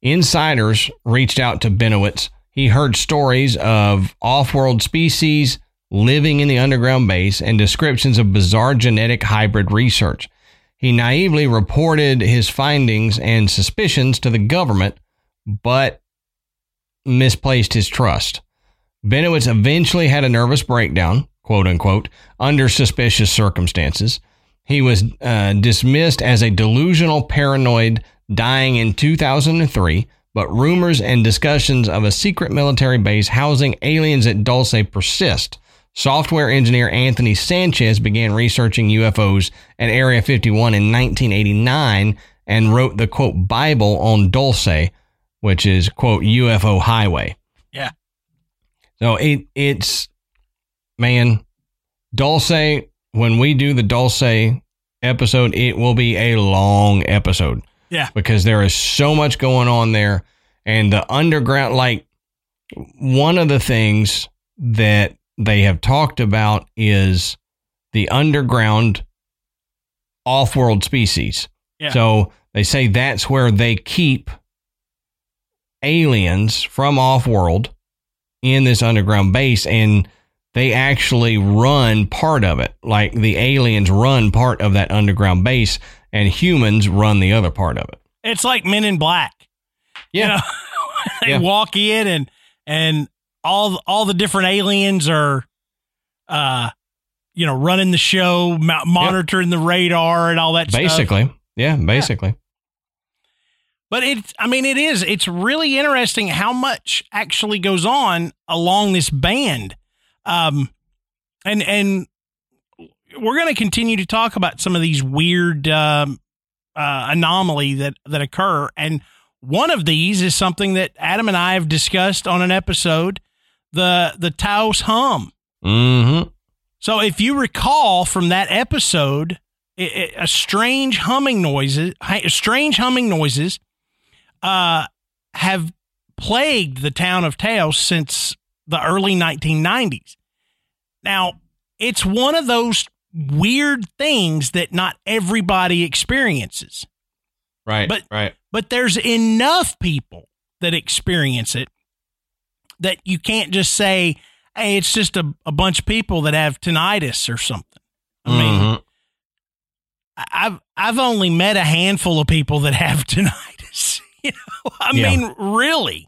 Insiders reached out to Bennewitz. He heard stories of off world species living in the underground base and descriptions of bizarre genetic hybrid research. He naively reported his findings and suspicions to the government, but misplaced his trust. Bennewitz eventually had a nervous breakdown, quote unquote, under suspicious circumstances. He was uh, dismissed as a delusional paranoid dying in 2003, but rumors and discussions of a secret military base housing aliens at Dulce persist. Software engineer Anthony Sanchez began researching UFOs at Area 51 in 1989 and wrote the quote Bible on Dulce, which is quote UFO highway. Yeah. So it it's man, Dulce, when we do the Dulce episode, it will be a long episode. Yeah. Because there is so much going on there. And the underground, like one of the things that they have talked about is the underground off world species. Yeah. So they say that's where they keep aliens from off world in this underground base. And they actually run part of it. Like the aliens run part of that underground base and humans run the other part of it. It's like Men in Black. Yeah. You know, [laughs] they Yeah. walk in and and all all the different aliens are uh you know running the show, mo- monitoring the radar and all that stuff. Basically. Yeah, basically. But it's, I mean, it is, it's really interesting how much actually goes on along this band. Um, and, and we're going to continue to talk about some of these weird, um, uh, anomaly that, that occur. And one of these is something that Adam and I have discussed on an episode, the, the Taos hum. Mm-hmm. So if you recall from that episode, it, it, a strange humming noises, strange humming noises, uh, have plagued the town of Taos since the early 1990s. Now, it's one of those weird things that not everybody experiences, Right. But- right. but there's enough people that experience it that you can't just say, hey, it's just a, a bunch of people that have tinnitus or something. I mean, Mhm. I've I've only met a handful of people that have [laughs] tinnitus. [laughs] You know, I Yeah. mean, really?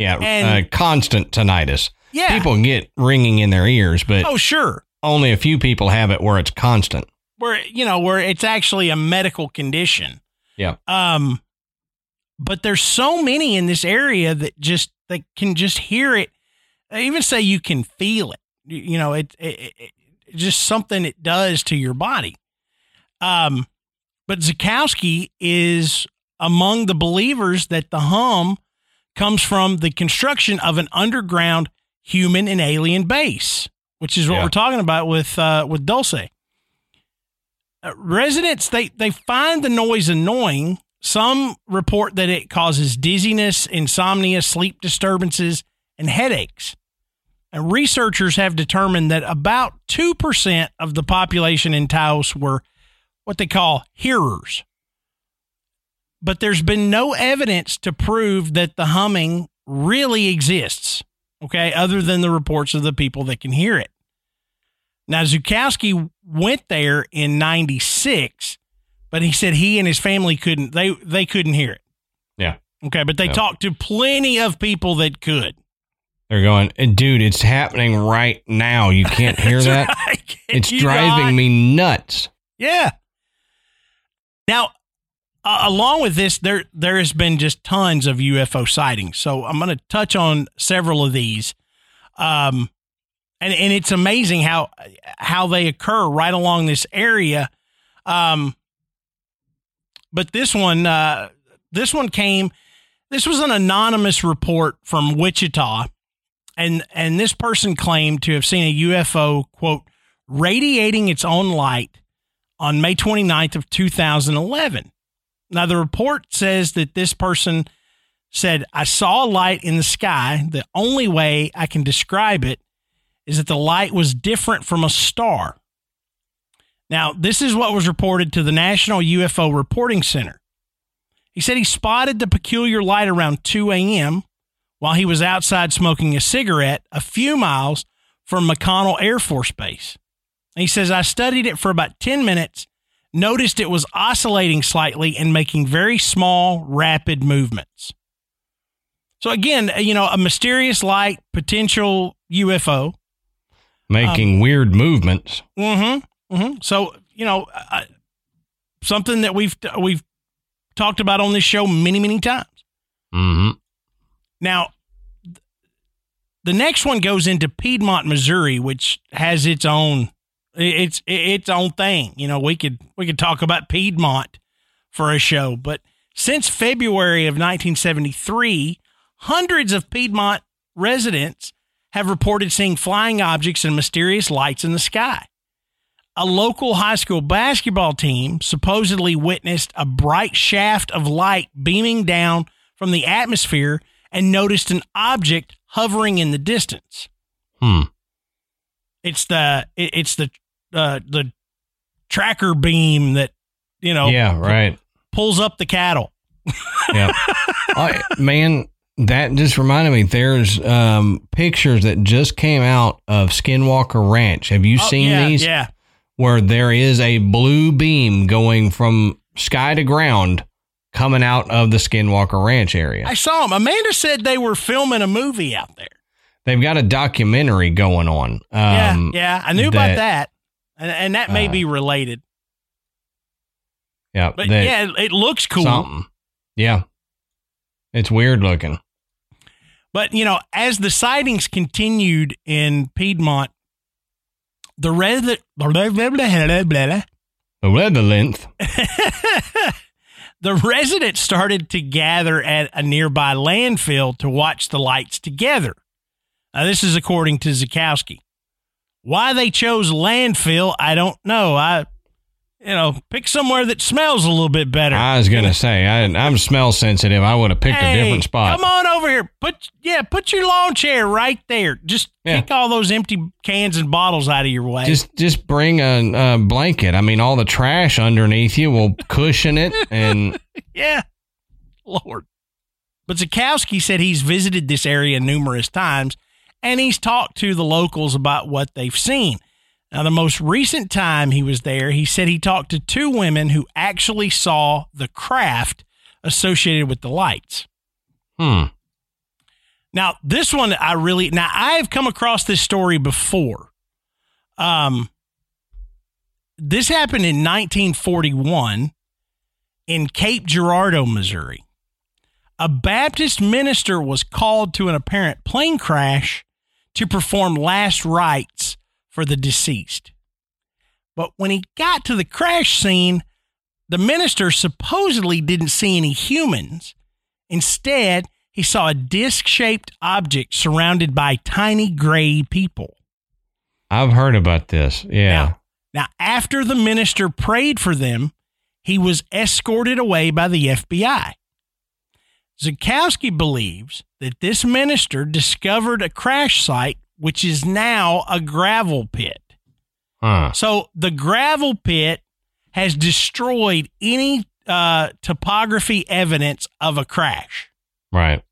Yeah, and- uh, constant tinnitus. Yeah. People get ringing in their ears, but oh, sure. only a few people have it where it's constant. Where you know where it's actually a medical condition. Yeah. Um, but there's so many in this area that just that can just hear it. I even say you can feel it. You, know, it, it, it, it just something it does to your body. Um, but Zukowski is among the believers that the hum comes from the construction of an underground human and alien base, which is what Yeah. we're talking about with uh, with Dulce. Uh, residents they they find the noise annoying. Some report that it causes dizziness, insomnia, sleep disturbances, and headaches. And researchers have determined that about 2% of the population in Taos were what they call hearers. But there's been no evidence to prove that the humming really exists. Okay, other than the reports of the people that can hear it. Now Zukowski went there in '96, but he said he and his family couldn't. They they couldn't hear it. Yeah. Okay, but they Yeah. talked to plenty of people that could. They're going, "Eh, dude, it's happening right now. You can't [laughs] hear that. right. It's driving got- me nuts. Yeah. Now, uh, along with this, there there has been just tons of UFO sightings. So I'm going to touch on several of these, um, and and it's amazing how how they occur right along this area. Um, but this one, uh, this one came. This was an anonymous report from Wichita, and and this person claimed to have seen a UFO quote radiating its own light on May 29th of 2011. Now the report says that this person said I saw a light in the sky. The only way I can describe it is that the light was different from a star. Now, this is what was reported to the National UFO Reporting Center. He said he spotted the peculiar light around 2 a.m. while he was outside smoking a cigarette a few miles from McConnell Air Force Base. And he says, I studied it for about 10 minutes, noticed it was oscillating slightly and making very small, rapid movements. So, again, you know, a mysterious light, potential UFO. Making Um, weird movements. Mm-hmm. Mm-hmm. So, you know, uh, something that we've we've talked about on this show many, many times. Mm hmm Now, the next one goes into Piedmont, Missouri, which has its own it's its own thing. You know, we could we could talk about Piedmont for a show, but since February of 1973, hundreds of Piedmont residents have reported seeing flying objects and mysterious lights in the sky. A local high school basketball team supposedly witnessed a bright shaft of light beaming down from the atmosphere and noticed an object hovering in the distance. Hmm. It's the it- it's the uh, the tracker beam that you know Yeah, right. pulls up the cattle. [laughs] Yeah. I, man, that just reminded me. There's um, pictures that just came out of Skinwalker Ranch. Have you Oh, seen yeah, these? Yeah. Where there is a blue beam going from sky to ground coming out of the Skinwalker Ranch area. I saw them. Amanda said they were filming a movie out there. They've got a documentary going on. Um, yeah, yeah, I knew about that- that, and and that may uh, be related. yeah. But that- yeah, it, it looks cool. Something. Yeah. It's weird looking. But you know, as the sightings continued in Piedmont, the resident length. [laughs] the residents started to gather at a nearby landfill to watch the lights together. This is according to Zukowski. Why they chose landfill, I don't know. I, you know, pick somewhere that smells a little bit better. I was gonna say I, I'm smell sensitive. I would have picked a different spot. Come on over here. Put yeah, put your lawn chair right there. Just Yeah. kick all those empty cans and bottles out of your way. Just just bring a, a blanket. I mean, all the trash underneath you will cushion it, and [laughs] Yeah. Lord. But Zukowski said he's visited this area numerous times and he's talked to the locals about what they've seen. Now, the most recent time he was there, he said he talked to two women who actually saw the craft associated with the lights. hmm, Now, this one I really now I've come across this story before. Um this happened in 1941 in Cape Girardeau, Missouri. A Baptist minister was called to an apparent plane crash to perform last rites for the deceased. But when he got to the crash scene, the minister supposedly didn't see any humans. Instead, he saw a disc shaped object surrounded by tiny gray people. I've heard about this. Yeah, Now, now, after the minister prayed for them, he was escorted away by the FBI. Zukowski believes that this minister discovered a crash site, which is now a gravel pit. huh? So the gravel pit has destroyed any uh, topography evidence of a crash. Right.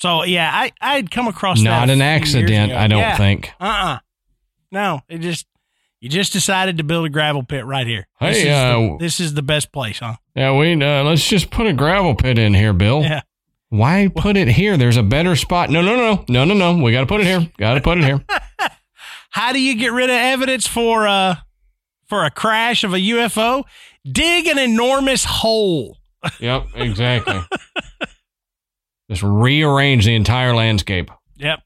So yeah, I I'd come across Not an accident. I don't Yeah. think. Uh-uh. No, it just you just decided to build a gravel pit right here. This Hey, is the, uh, this is the best place, huh? Yeah, we uh, let's just put a gravel pit in here, Bill. Yeah. Why put it here? There's a better spot. No, no, no, no, no, no. We got to put it here. Got to put it here. [laughs] How do you get rid of evidence for uh for a crash of a UFO? Dig an enormous hole. [laughs] yep, exactly. just rearrange the entire landscape. Yep.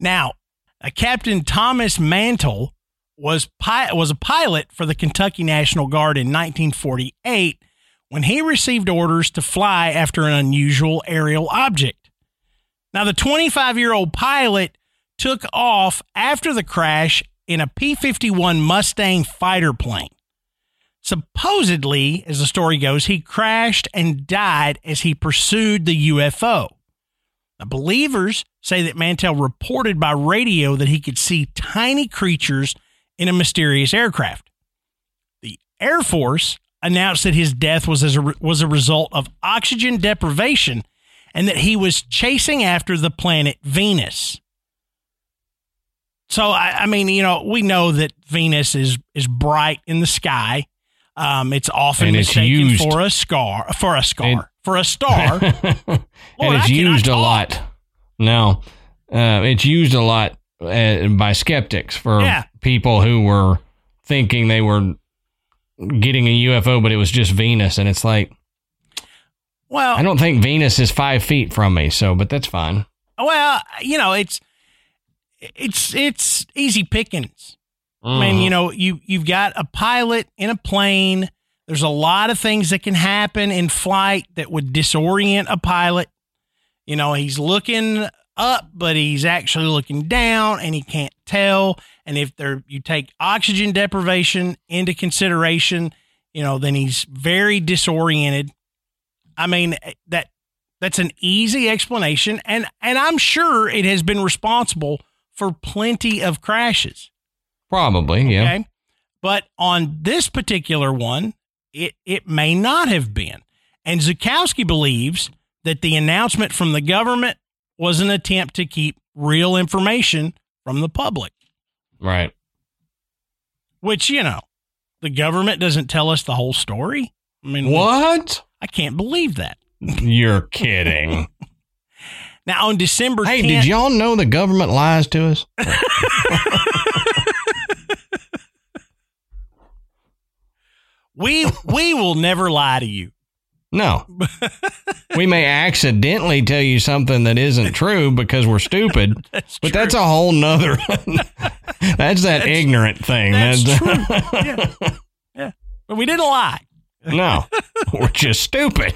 Now, uh, Captain Thomas Mantell was pi- was a pilot for the Kentucky National Guard in 1948 when he received orders to fly after an unusual aerial object. Now, the 25 year old pilot took off after the crash in a P 51 Mustang fighter plane. Supposedly, as the story goes, he crashed and died as he pursued the UFO. Now, believers say that Mantell reported by radio that he could see tiny creatures in a mysterious aircraft. The Air Force announced that his death was as a, was a result of oxygen deprivation and that he was chasing after the planet Venus. So I, I mean, you know, we know that Venus is is bright in the sky. Um, it's often And mistaken used. for a scar, for a scar, And- for a star. [laughs] Lord, I it's used a lot. No, uh, it's used a lot uh, by skeptics for Yeah. People who were thinking they were getting a UFO, but it was just Venus. And it's like, well, I don't think Venus is five feet from me. So, but that's fine. Well, you know, it's it's it's easy pickings. I mean, Mhm. you know, you you've got a pilot in a plane. There's a lot of things that can happen in flight that would disorient a pilot. You know, he's looking up, but he's actually looking down, and he can't tell. And if there you take oxygen deprivation into consideration, you know, then he's very disoriented. I mean, eh, that that's an easy explanation, and and I'm sure it has been responsible for plenty of crashes. Probably, yeah. Okay. But on this particular one, it, it may not have been. And Zukowski believes that the announcement from the government was an attempt to keep real information from the public, Right. which, you know, the government doesn't tell us the whole story. I mean, What? I can't believe that. You're kidding. [laughs] Now, on December hey, 10th, did y'all know the government lies to us? [laughs] we, we will never lie to you. No. [laughs] we may accidentally tell you something that isn't true because we're stupid, [laughs] That's but true. that's a whole nother. [laughs] that's that ignorant thing. that's That's- true. Yeah. yeah. But we didn't lie. no, we're just stupid.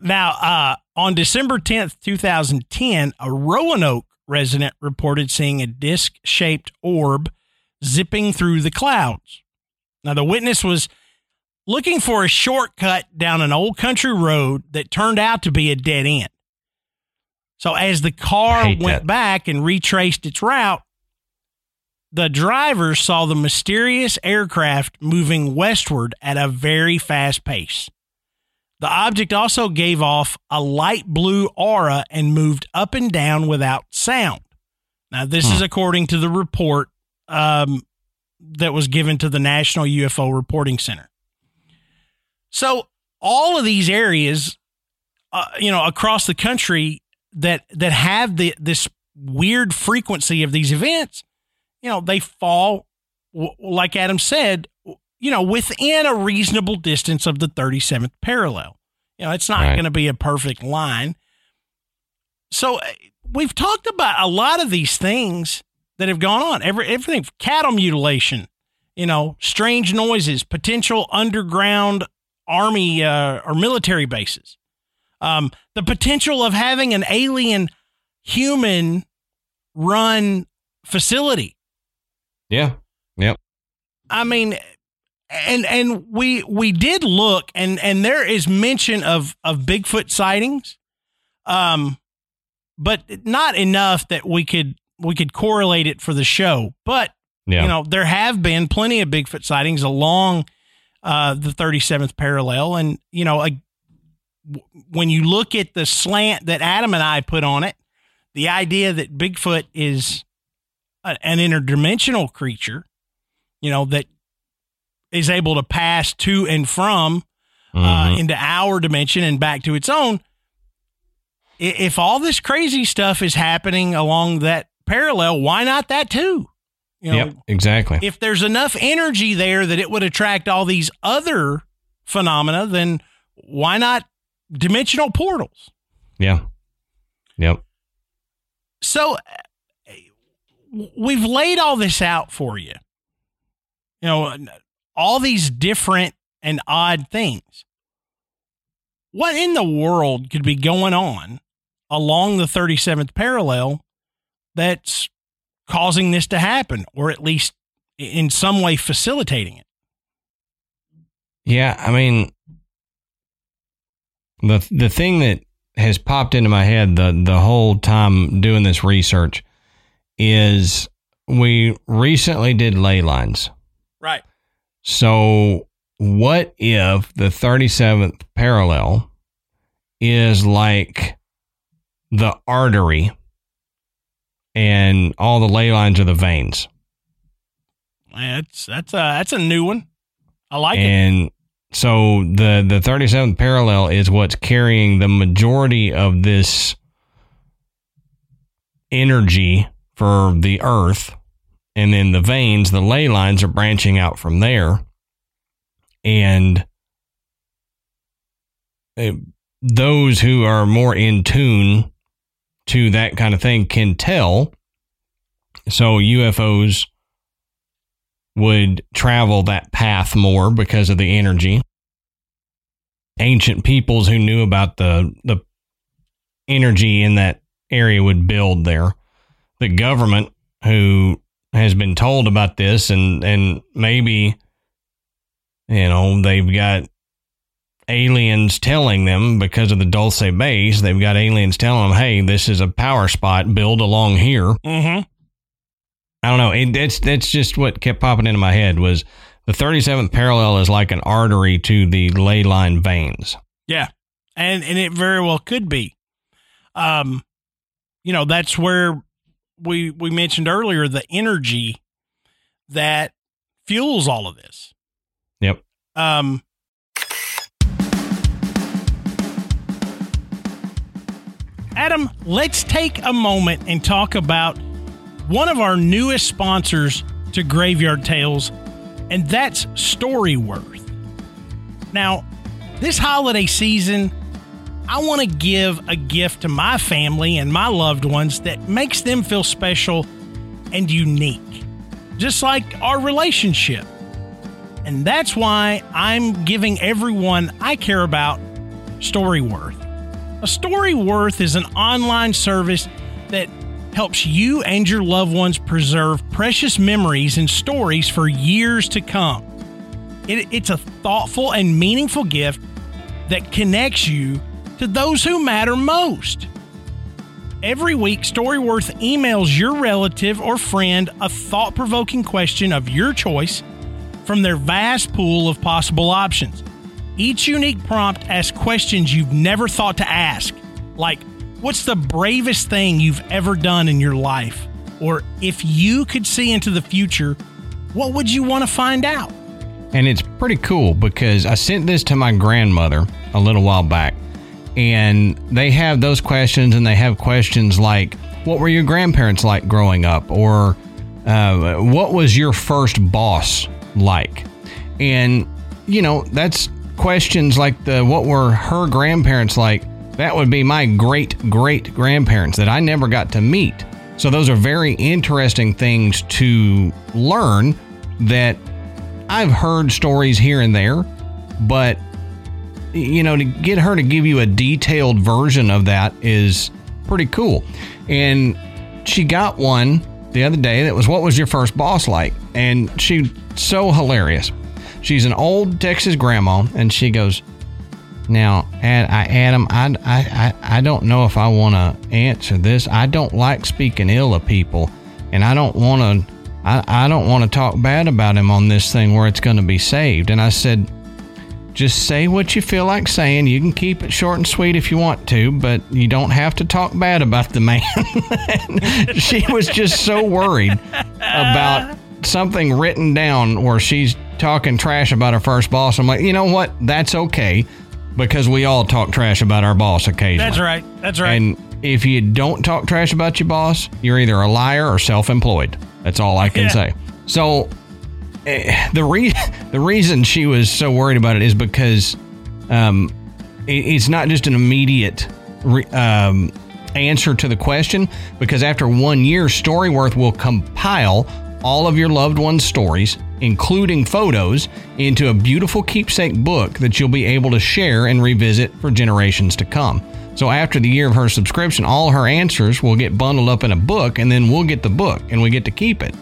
Now, uh, on December 10th, 2010, a Roanoke resident reported seeing a disc shaped orb zipping through the clouds. Now, the witness was looking for a shortcut down an old country road that turned out to be a dead end. So, as the car went that. back and retraced its route, the driver saw the mysterious aircraft moving westward at a very fast pace. The object also gave off a light blue aura and moved up and down without sound. Now, this is according to the report um, that was given to the National UFO Reporting Center. So, all of these areas, uh, you know, across the country that that have the this weird frequency of these events, you know, they fall, like Adam said, you know, within a reasonable distance of the 37th parallel. You know, it's not Right. going to be a perfect line. So uh, we've talked about a lot of these things that have gone on. Every everything cattle mutilation, you know, strange noises, potential underground army uh, or military bases, um, the potential of having an alien human run facility. Yeah. Yep. I mean, and and we we did look, and and there is mention of of Bigfoot sightings, um, but not enough that we could we could correlate it for the show. But Yeah. You know, there have been plenty of Bigfoot sightings along uh, the 37th parallel. And, you know, a, when you look at the slant that Adam and I put on it, the idea that Bigfoot is a, an interdimensional creature, you know, that is able to pass to and from uh, Mhm. into our dimension and back to its own. If all this crazy stuff is happening along that parallel, why not that too? You know, yep. Exactly. if there's enough energy there that it would attract all these other phenomena, then why not dimensional portals? yeah. Yep. So uh, we've laid all this out for you. You know, all these different and odd things. What in the world could be going on along the 37th parallel that's causing this to happen, or at least in some way facilitating it? Yeah, I mean the the thing that has popped into my head the the whole time doing this research is we recently did ley lines. Right. So what if the 37th parallel is like the artery and all the ley lines are the veins? That's that's a that's a new one. I like it. and so the the 37th parallel is what's carrying the majority of this energy for the earth and then the veins the ley lines are branching out from there and uh, those who are more in tune to that kind of thing can tell so UFOs would travel that path more because of the energy. Ancient peoples who knew about the the energy in that area would build there. The government who has been told about this and and maybe you know they've got aliens telling them because of the Dulce base they've got aliens telling them hey this is a power spot build along here mm-hmm. I don't know. It, it's that's just what kept popping into my head was the 37th parallel is like an artery to the ley line veins. Yeah. And and it very well could be. Um you know, that's where we we mentioned earlier the energy that fuels all of this. Yep. Um Adam, let's take a moment and talk about one of our newest sponsors to Graveyard Tales, and that's Storyworth. Now, this holiday season, I want to give a gift to my family and my loved ones that makes them feel special and unique, just like our relationship. And that's why I'm giving everyone I care about Storyworth. A Storyworth is an online service that helps you and your loved ones preserve precious memories and stories for years to come. It, it's a thoughtful and meaningful gift that connects you to those who matter most. Every week, Storyworth emails your relative or friend a thought provoking question of your choice from their vast pool of possible options. Each unique prompt asks questions you've never thought to ask, like, What's the bravest thing you've ever done in your life? Or if you could see into the future, what would you want to find out? And it's pretty cool because I sent this to my grandmother a little while back. And they have those questions, and they have questions like, What were your grandparents like growing up? Or uh, what was your first boss like? And, you know, that's questions like the what were her grandparents like? That would be my great great grandparents that I never got to meet. So those are very interesting things to learn that I've heard stories here and there, but you know, to get her to give you a detailed version of that is pretty cool. And she got one the other day that was what was your first boss like? And she so hilarious. She's an old Texas grandma and she goes, now, Ad, I, Adam, I, I, I don't know if I want to answer this. I don't like speaking ill of people, and I don't want to. I, I don't want to talk bad about him on this thing where it's going to be saved. And I said, just say what you feel like saying. You can keep it short and sweet if you want to, but you don't have to talk bad about the man. [laughs] she was just so worried about something written down where she's talking trash about her first boss. I'm like, you know what? That's okay because we all talk trash about our boss occasionally. That's right. That's right. And if you don't talk trash about your boss, you're either a liar or self employed. That's all I can Yeah. say. So eh, the re- [laughs] the reason she was so worried about it is because um, it, it's not just an immediate re- um, answer to the question. Because after one year, Storyworth will compile all of your loved ones' stories, including photos, into a beautiful keepsake book that you'll be able to share and revisit for generations to come. So after the year of her subscription, all her answers will get bundled up in a book, and then we'll get the book and we get to keep it.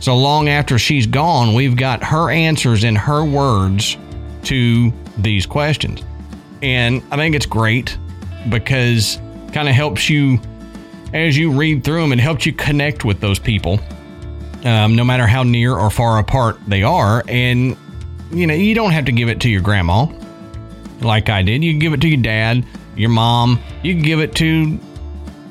So long after she's gone, we've got her answers in her words to these questions. And I think it's great because kind of helps you as you read through them, and helps you connect with those people, um, no matter how near or far apart they are. And, you know, you don't have to give it to your grandma like I did. You can give it to your dad, your mom, you can give it to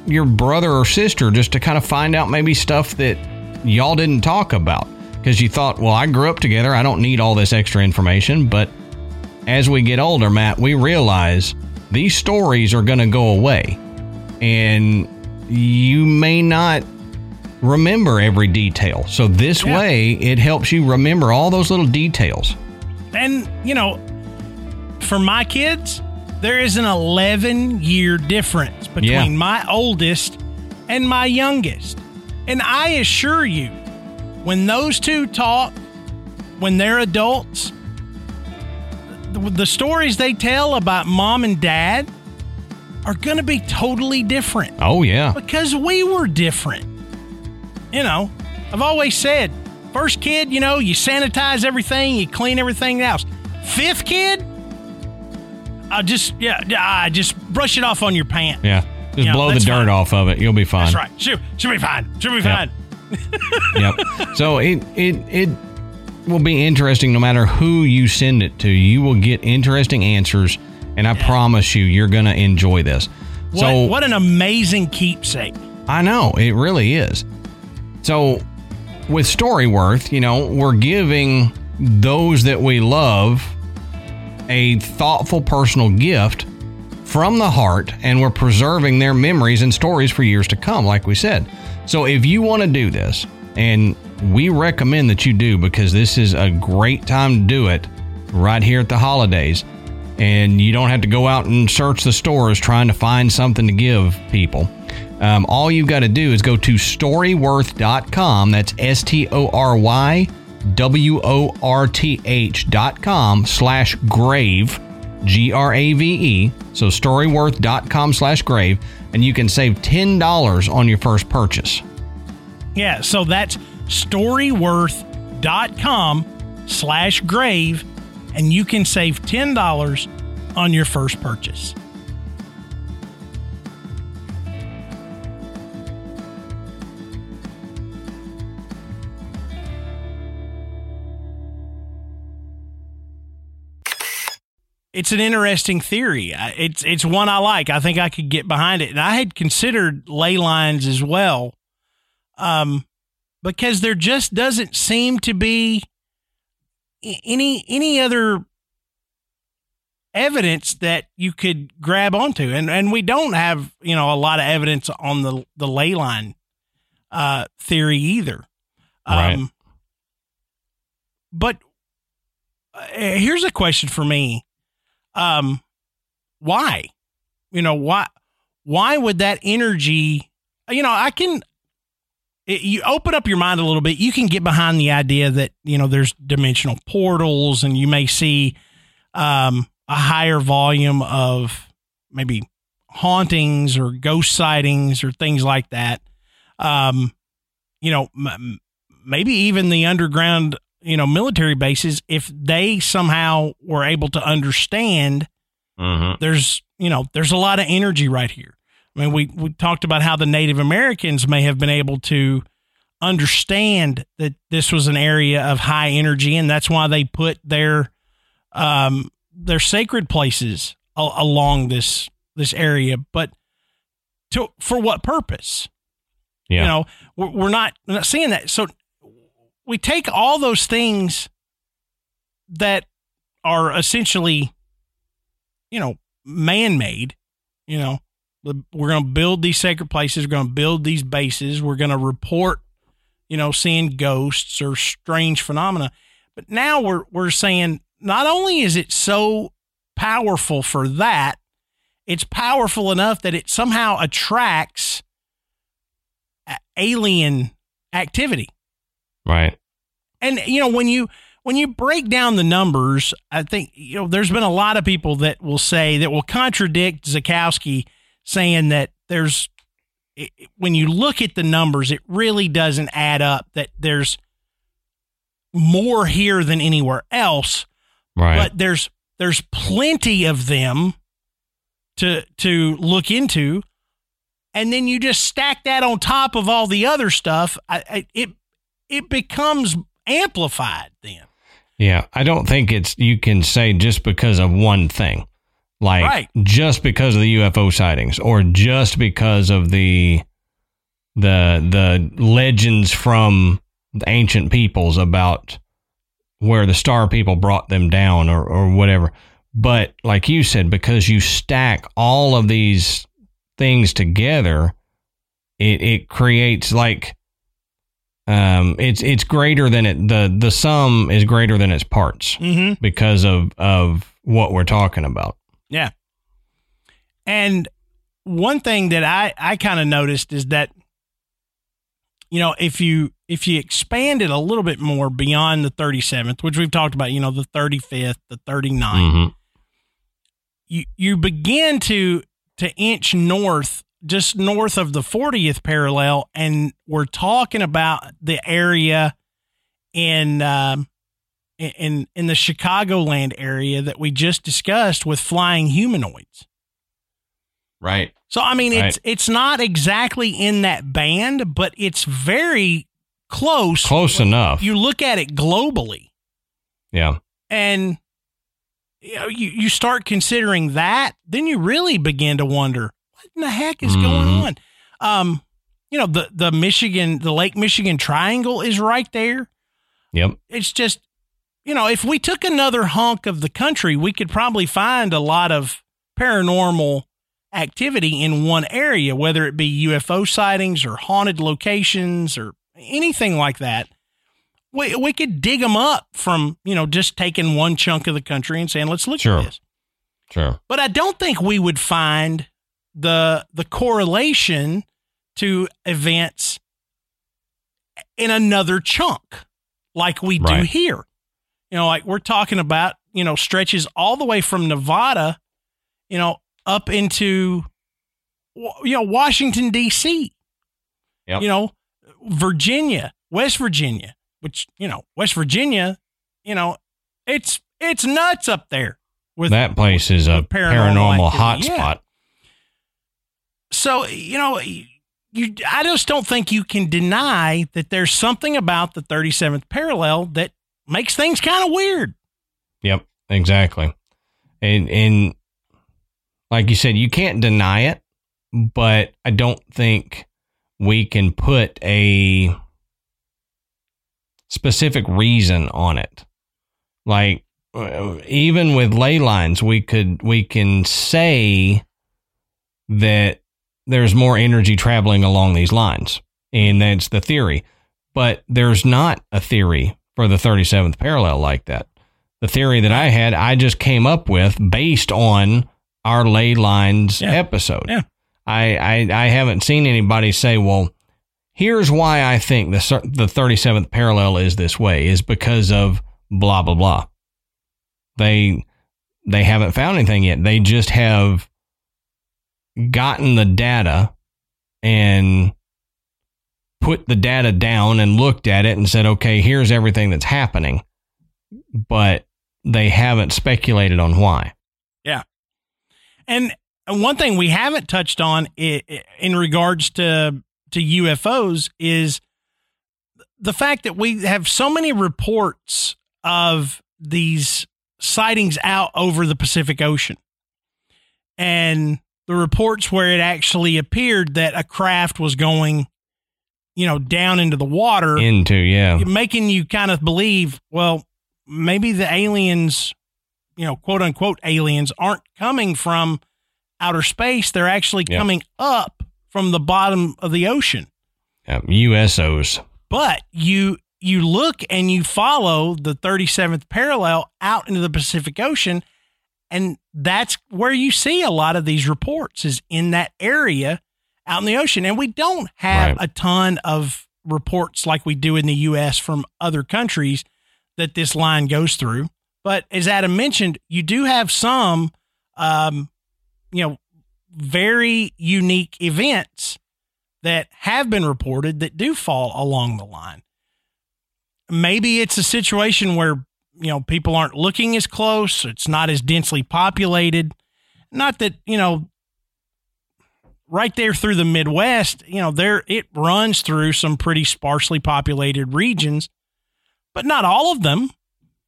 your brother or sister just to kind of find out maybe stuff that y'all didn't talk about because you thought, well, I grew up together. I don't need all this extra information. But as we get older, Matt, we realize these stories are going to go away. And you may not remember every detail. So this Yeah. way, it helps you remember all those little details. And, you know, for my kids, there is an 11 year difference between Yeah. my oldest and my youngest. And I assure you, when those two talk, when they're adults, the, the stories they tell about mom and dad are going to be totally different Oh, yeah. because we were different. You know, I've always said, first kid, you know, you sanitize everything, you clean everything else. Fifth kid, I just yeah, I just brush it off on your pant. Yeah. Just Yeah, blow the dirt fine. off of it. You'll be fine. That's right. Should should be fine. Should be fine. [laughs] yep. So it it it will be interesting no matter who you send it to. You will get interesting answers, and I promise you, you're gonna enjoy this. What, so what an amazing keepsake. I know it really is. So with Storyworth, you know, we're giving those that we love a thoughtful personal gift from the heart and we're preserving their memories and stories for years to come like we said. So if you want to do this and we recommend that you do because this is a great time to do it right here at the holidays and you don't have to go out and search the stores trying to find something to give people. Um, all you've got to do is go to storyworth.com. That's S T O R Y W O R T H dot com slash grave, G R A V E. So storyworth.com slash grave, and you can save $10 on your first purchase. Yeah, so that's storyworth.com slash grave, and you can save $10 on your first purchase. It's an interesting theory. It's it's one I like. I think I could get behind it. And I had considered ley lines as well um, because there just doesn't seem to be any any other evidence that you could grab onto, and and we don't have you know a lot of evidence on the the ley line uh, theory either. Um, Right. But uh, here's a question for me: um, Why? You know why? Why would that energy? You know, I can it, you open up your mind a little bit, you can get behind the idea that you know there's dimensional portals, and you may see um, a higher volume of maybe hauntings or ghost sightings or things like that. Um, you know, m- maybe even the underground, you know, military bases, if they somehow were able to understand Mm-hmm. there's you know there's a lot of energy right here. I mean, we we talked about how the Native Americans may have been able to understand that this was an area of high energy, and that's why they put their um, their sacred places a- along this this area. But to for what purpose? Yeah. You know, we're, we're not we're not seeing that. So we take all those things that are essentially, you know, man made. You know, we're going to build these sacred places. We're going to build these bases. We're going to report, you know, seeing ghosts or strange phenomena. But now we're we're saying not only is it so powerful for that, it's powerful enough that it somehow attracts alien activity. Right. And you know when you when you break down the numbers, I think you know there's been a lot of people that will say that will contradict Zukowski saying that there's it- when you look at the numbers, it really doesn't add up that there's more here than anywhere else Right. but there's there's plenty of them to to look into and then you just stack that on top of all the other stuff I, I, it it becomes amplified then Yeah, I don't think it's you can say just because of one thing, like Right. just because of the UFO sightings, or just because of the the the legends from the ancient peoples about where the star people brought them down, or or whatever. But like you said, because you stack all of these things together, it it creates like um it's it's greater than it the the sum is greater than its parts mm-hmm. because of of what we're talking about. yeah and one thing that i i kind of noticed is that you know if you if you expand it a little bit more beyond the 37th which we've talked about you know the 35th the 39th Mhm. you you begin to to inch north just north of the 40th parallel and we're talking about the area in um in in the Chicagoland area that we just discussed with flying humanoids. Right. So I mean it's Right. it's not exactly in that band but it's very close. Close enough. You look at it globally yeah. and you, know, you you start considering that, then you really begin to wonder in the heck is going Mhm. on. Um, you know the the Michigan, the Lake Michigan Triangle is right there. Yep. It's just, you know, if we took another hunk of the country, we could probably find a lot of paranormal activity in one area, whether it be UFO sightings or haunted locations or anything like that. We, we could dig them up from, you know, just taking one chunk of the country and saying, let's look Sure. at this. Sure. But I don't think we would find the the correlation to events in another chunk like we do here. You know, like we're talking about, you know, stretches all the way from Nevada, you know, up into you know, Washington D.C. Yep. You know, Virginia, West Virginia, which, you know, West Virginia, you know, it's it's nuts up there with that place is a paranormal paranormal, yeah. So you know you i just don't think you can deny that there's something about the 37th parallel that makes things kind of weird Yep, exactly. And and like you said, you can't deny it, but I don't think we can put a specific reason on it. Like uh, even with ley lines, we could we can say that there's more energy traveling along these lines, and that's the theory. But there's not a theory for the 37th parallel like that the theory that I had, I just came up with based on our ley lines Yeah. episode. Yeah. I, I I haven't seen anybody say, well, here's why I think the the 37th parallel is this way is because of blah blah blah. They they haven't found anything yet. They just have gotten the data and put the data down and looked at it and said, okay, here's everything that's happening. But they haven't speculated on why. Yeah. and one thing we haven't touched on in regards to to ufos is the fact that we have so many reports of these sightings out over the Pacific Ocean and the reports where it actually appeared that a craft was going, you know, down into the water, Into yeah, making you kind of believe, well, maybe the aliens, you know, quote unquote aliens aren't coming from outer space. They're actually Yeah. coming up from the bottom of the ocean. yeah USOs. But you you look and you follow the 37th parallel out into the Pacific Ocean and that's where you see a lot of these reports is in that area out in the ocean and we don't have Right. a ton of reports like we do in the US from other countries that this line goes through but as Adam mentioned you do have some um you know very unique events that have been reported that do fall along the line. Maybe it's a situation where, you know, people aren't looking as close, it's not as densely populated. Not that, you know, right there through the Midwest, you know, there it runs through some pretty sparsely populated regions, but not all of them.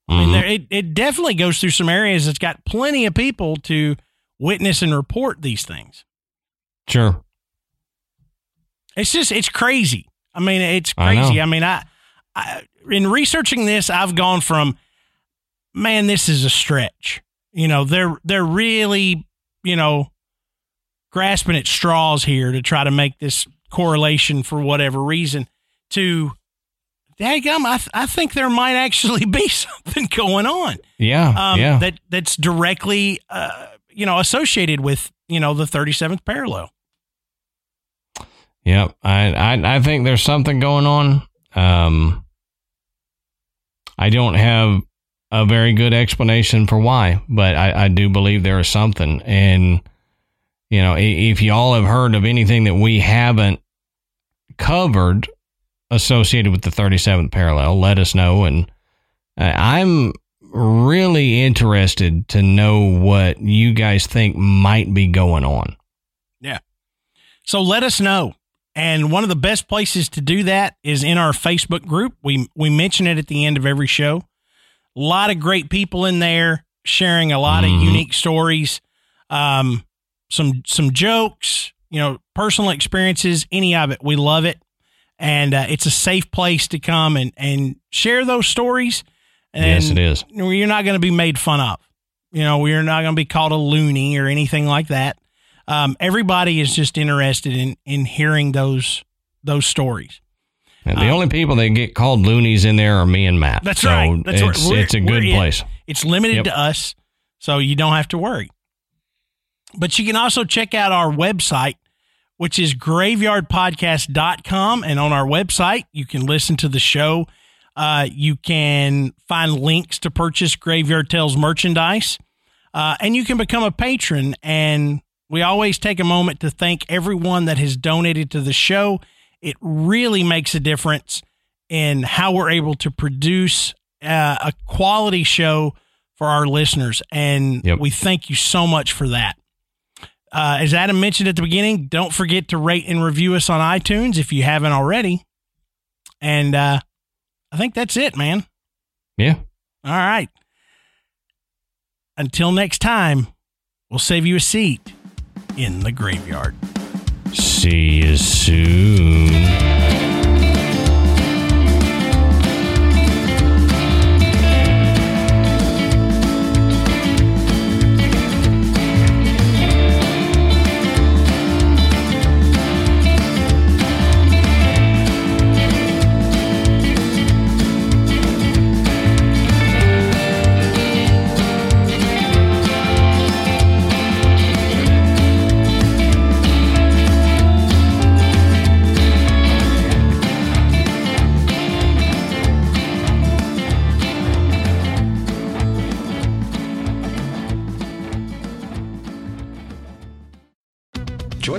I mean, Mhm. there, it, it definitely goes through some areas that's got plenty of people to witness and report these things. Sure. It's just it's crazy. I mean, it's I crazy. I, mean, I, I in researching this, I've gone from man, this is a stretch. You know, they're they're really, you know, grasping at straws here to try to make this correlation for whatever reason to Daggum, I, th- I think there might actually [laughs] be something going on Yeah. um, yeah. that that's directly uh, you know associated with you know the 37th parallel. Yep. I, I I think there's something going on. Um I don't have a very good explanation for why, but I, I do believe there is something. And you know, if y'all have heard of anything that we haven't covered associated with the 37th parallel, let us know. And uh, I'm really interested to know what you guys think might be going on. Yeah. So let us know. And one of the best places to do that is in our Facebook group. We we mention it at the end of every show. A lot of great people in there sharing a lot Mhm. of unique stories, um, some some jokes, you know, personal experiences, any of it. We love it, and uh, it's a safe place to come and and share those stories. And yes, it is. you're not going to be made fun of. You know, we're not going to be called a loony or anything like that. Um, everybody is just interested in in hearing those those stories. And the Um, only people that get called loonies in there are me and Matt. That's So right. That's it's, right. It's a good place. It's limited Yep. to us, so you don't have to worry. But you can also check out our website, which is graveyardpodcast.com. And on our website, you can listen to the show. Uh, you can find links to purchase Graveyard Tales merchandise. Uh, and you can become a patron. And we always take a moment to thank everyone that has donated to the show. It really makes a difference in how we're able to produce uh, a quality show for our listeners. And Yep. we thank you so much for that. Uh, as Adam mentioned at the beginning, don't forget to rate and review us on iTunes if you haven't already. And uh, I think that's it, man. Yeah. All right. Until next time, we'll save you a seat in the graveyard. See you soon.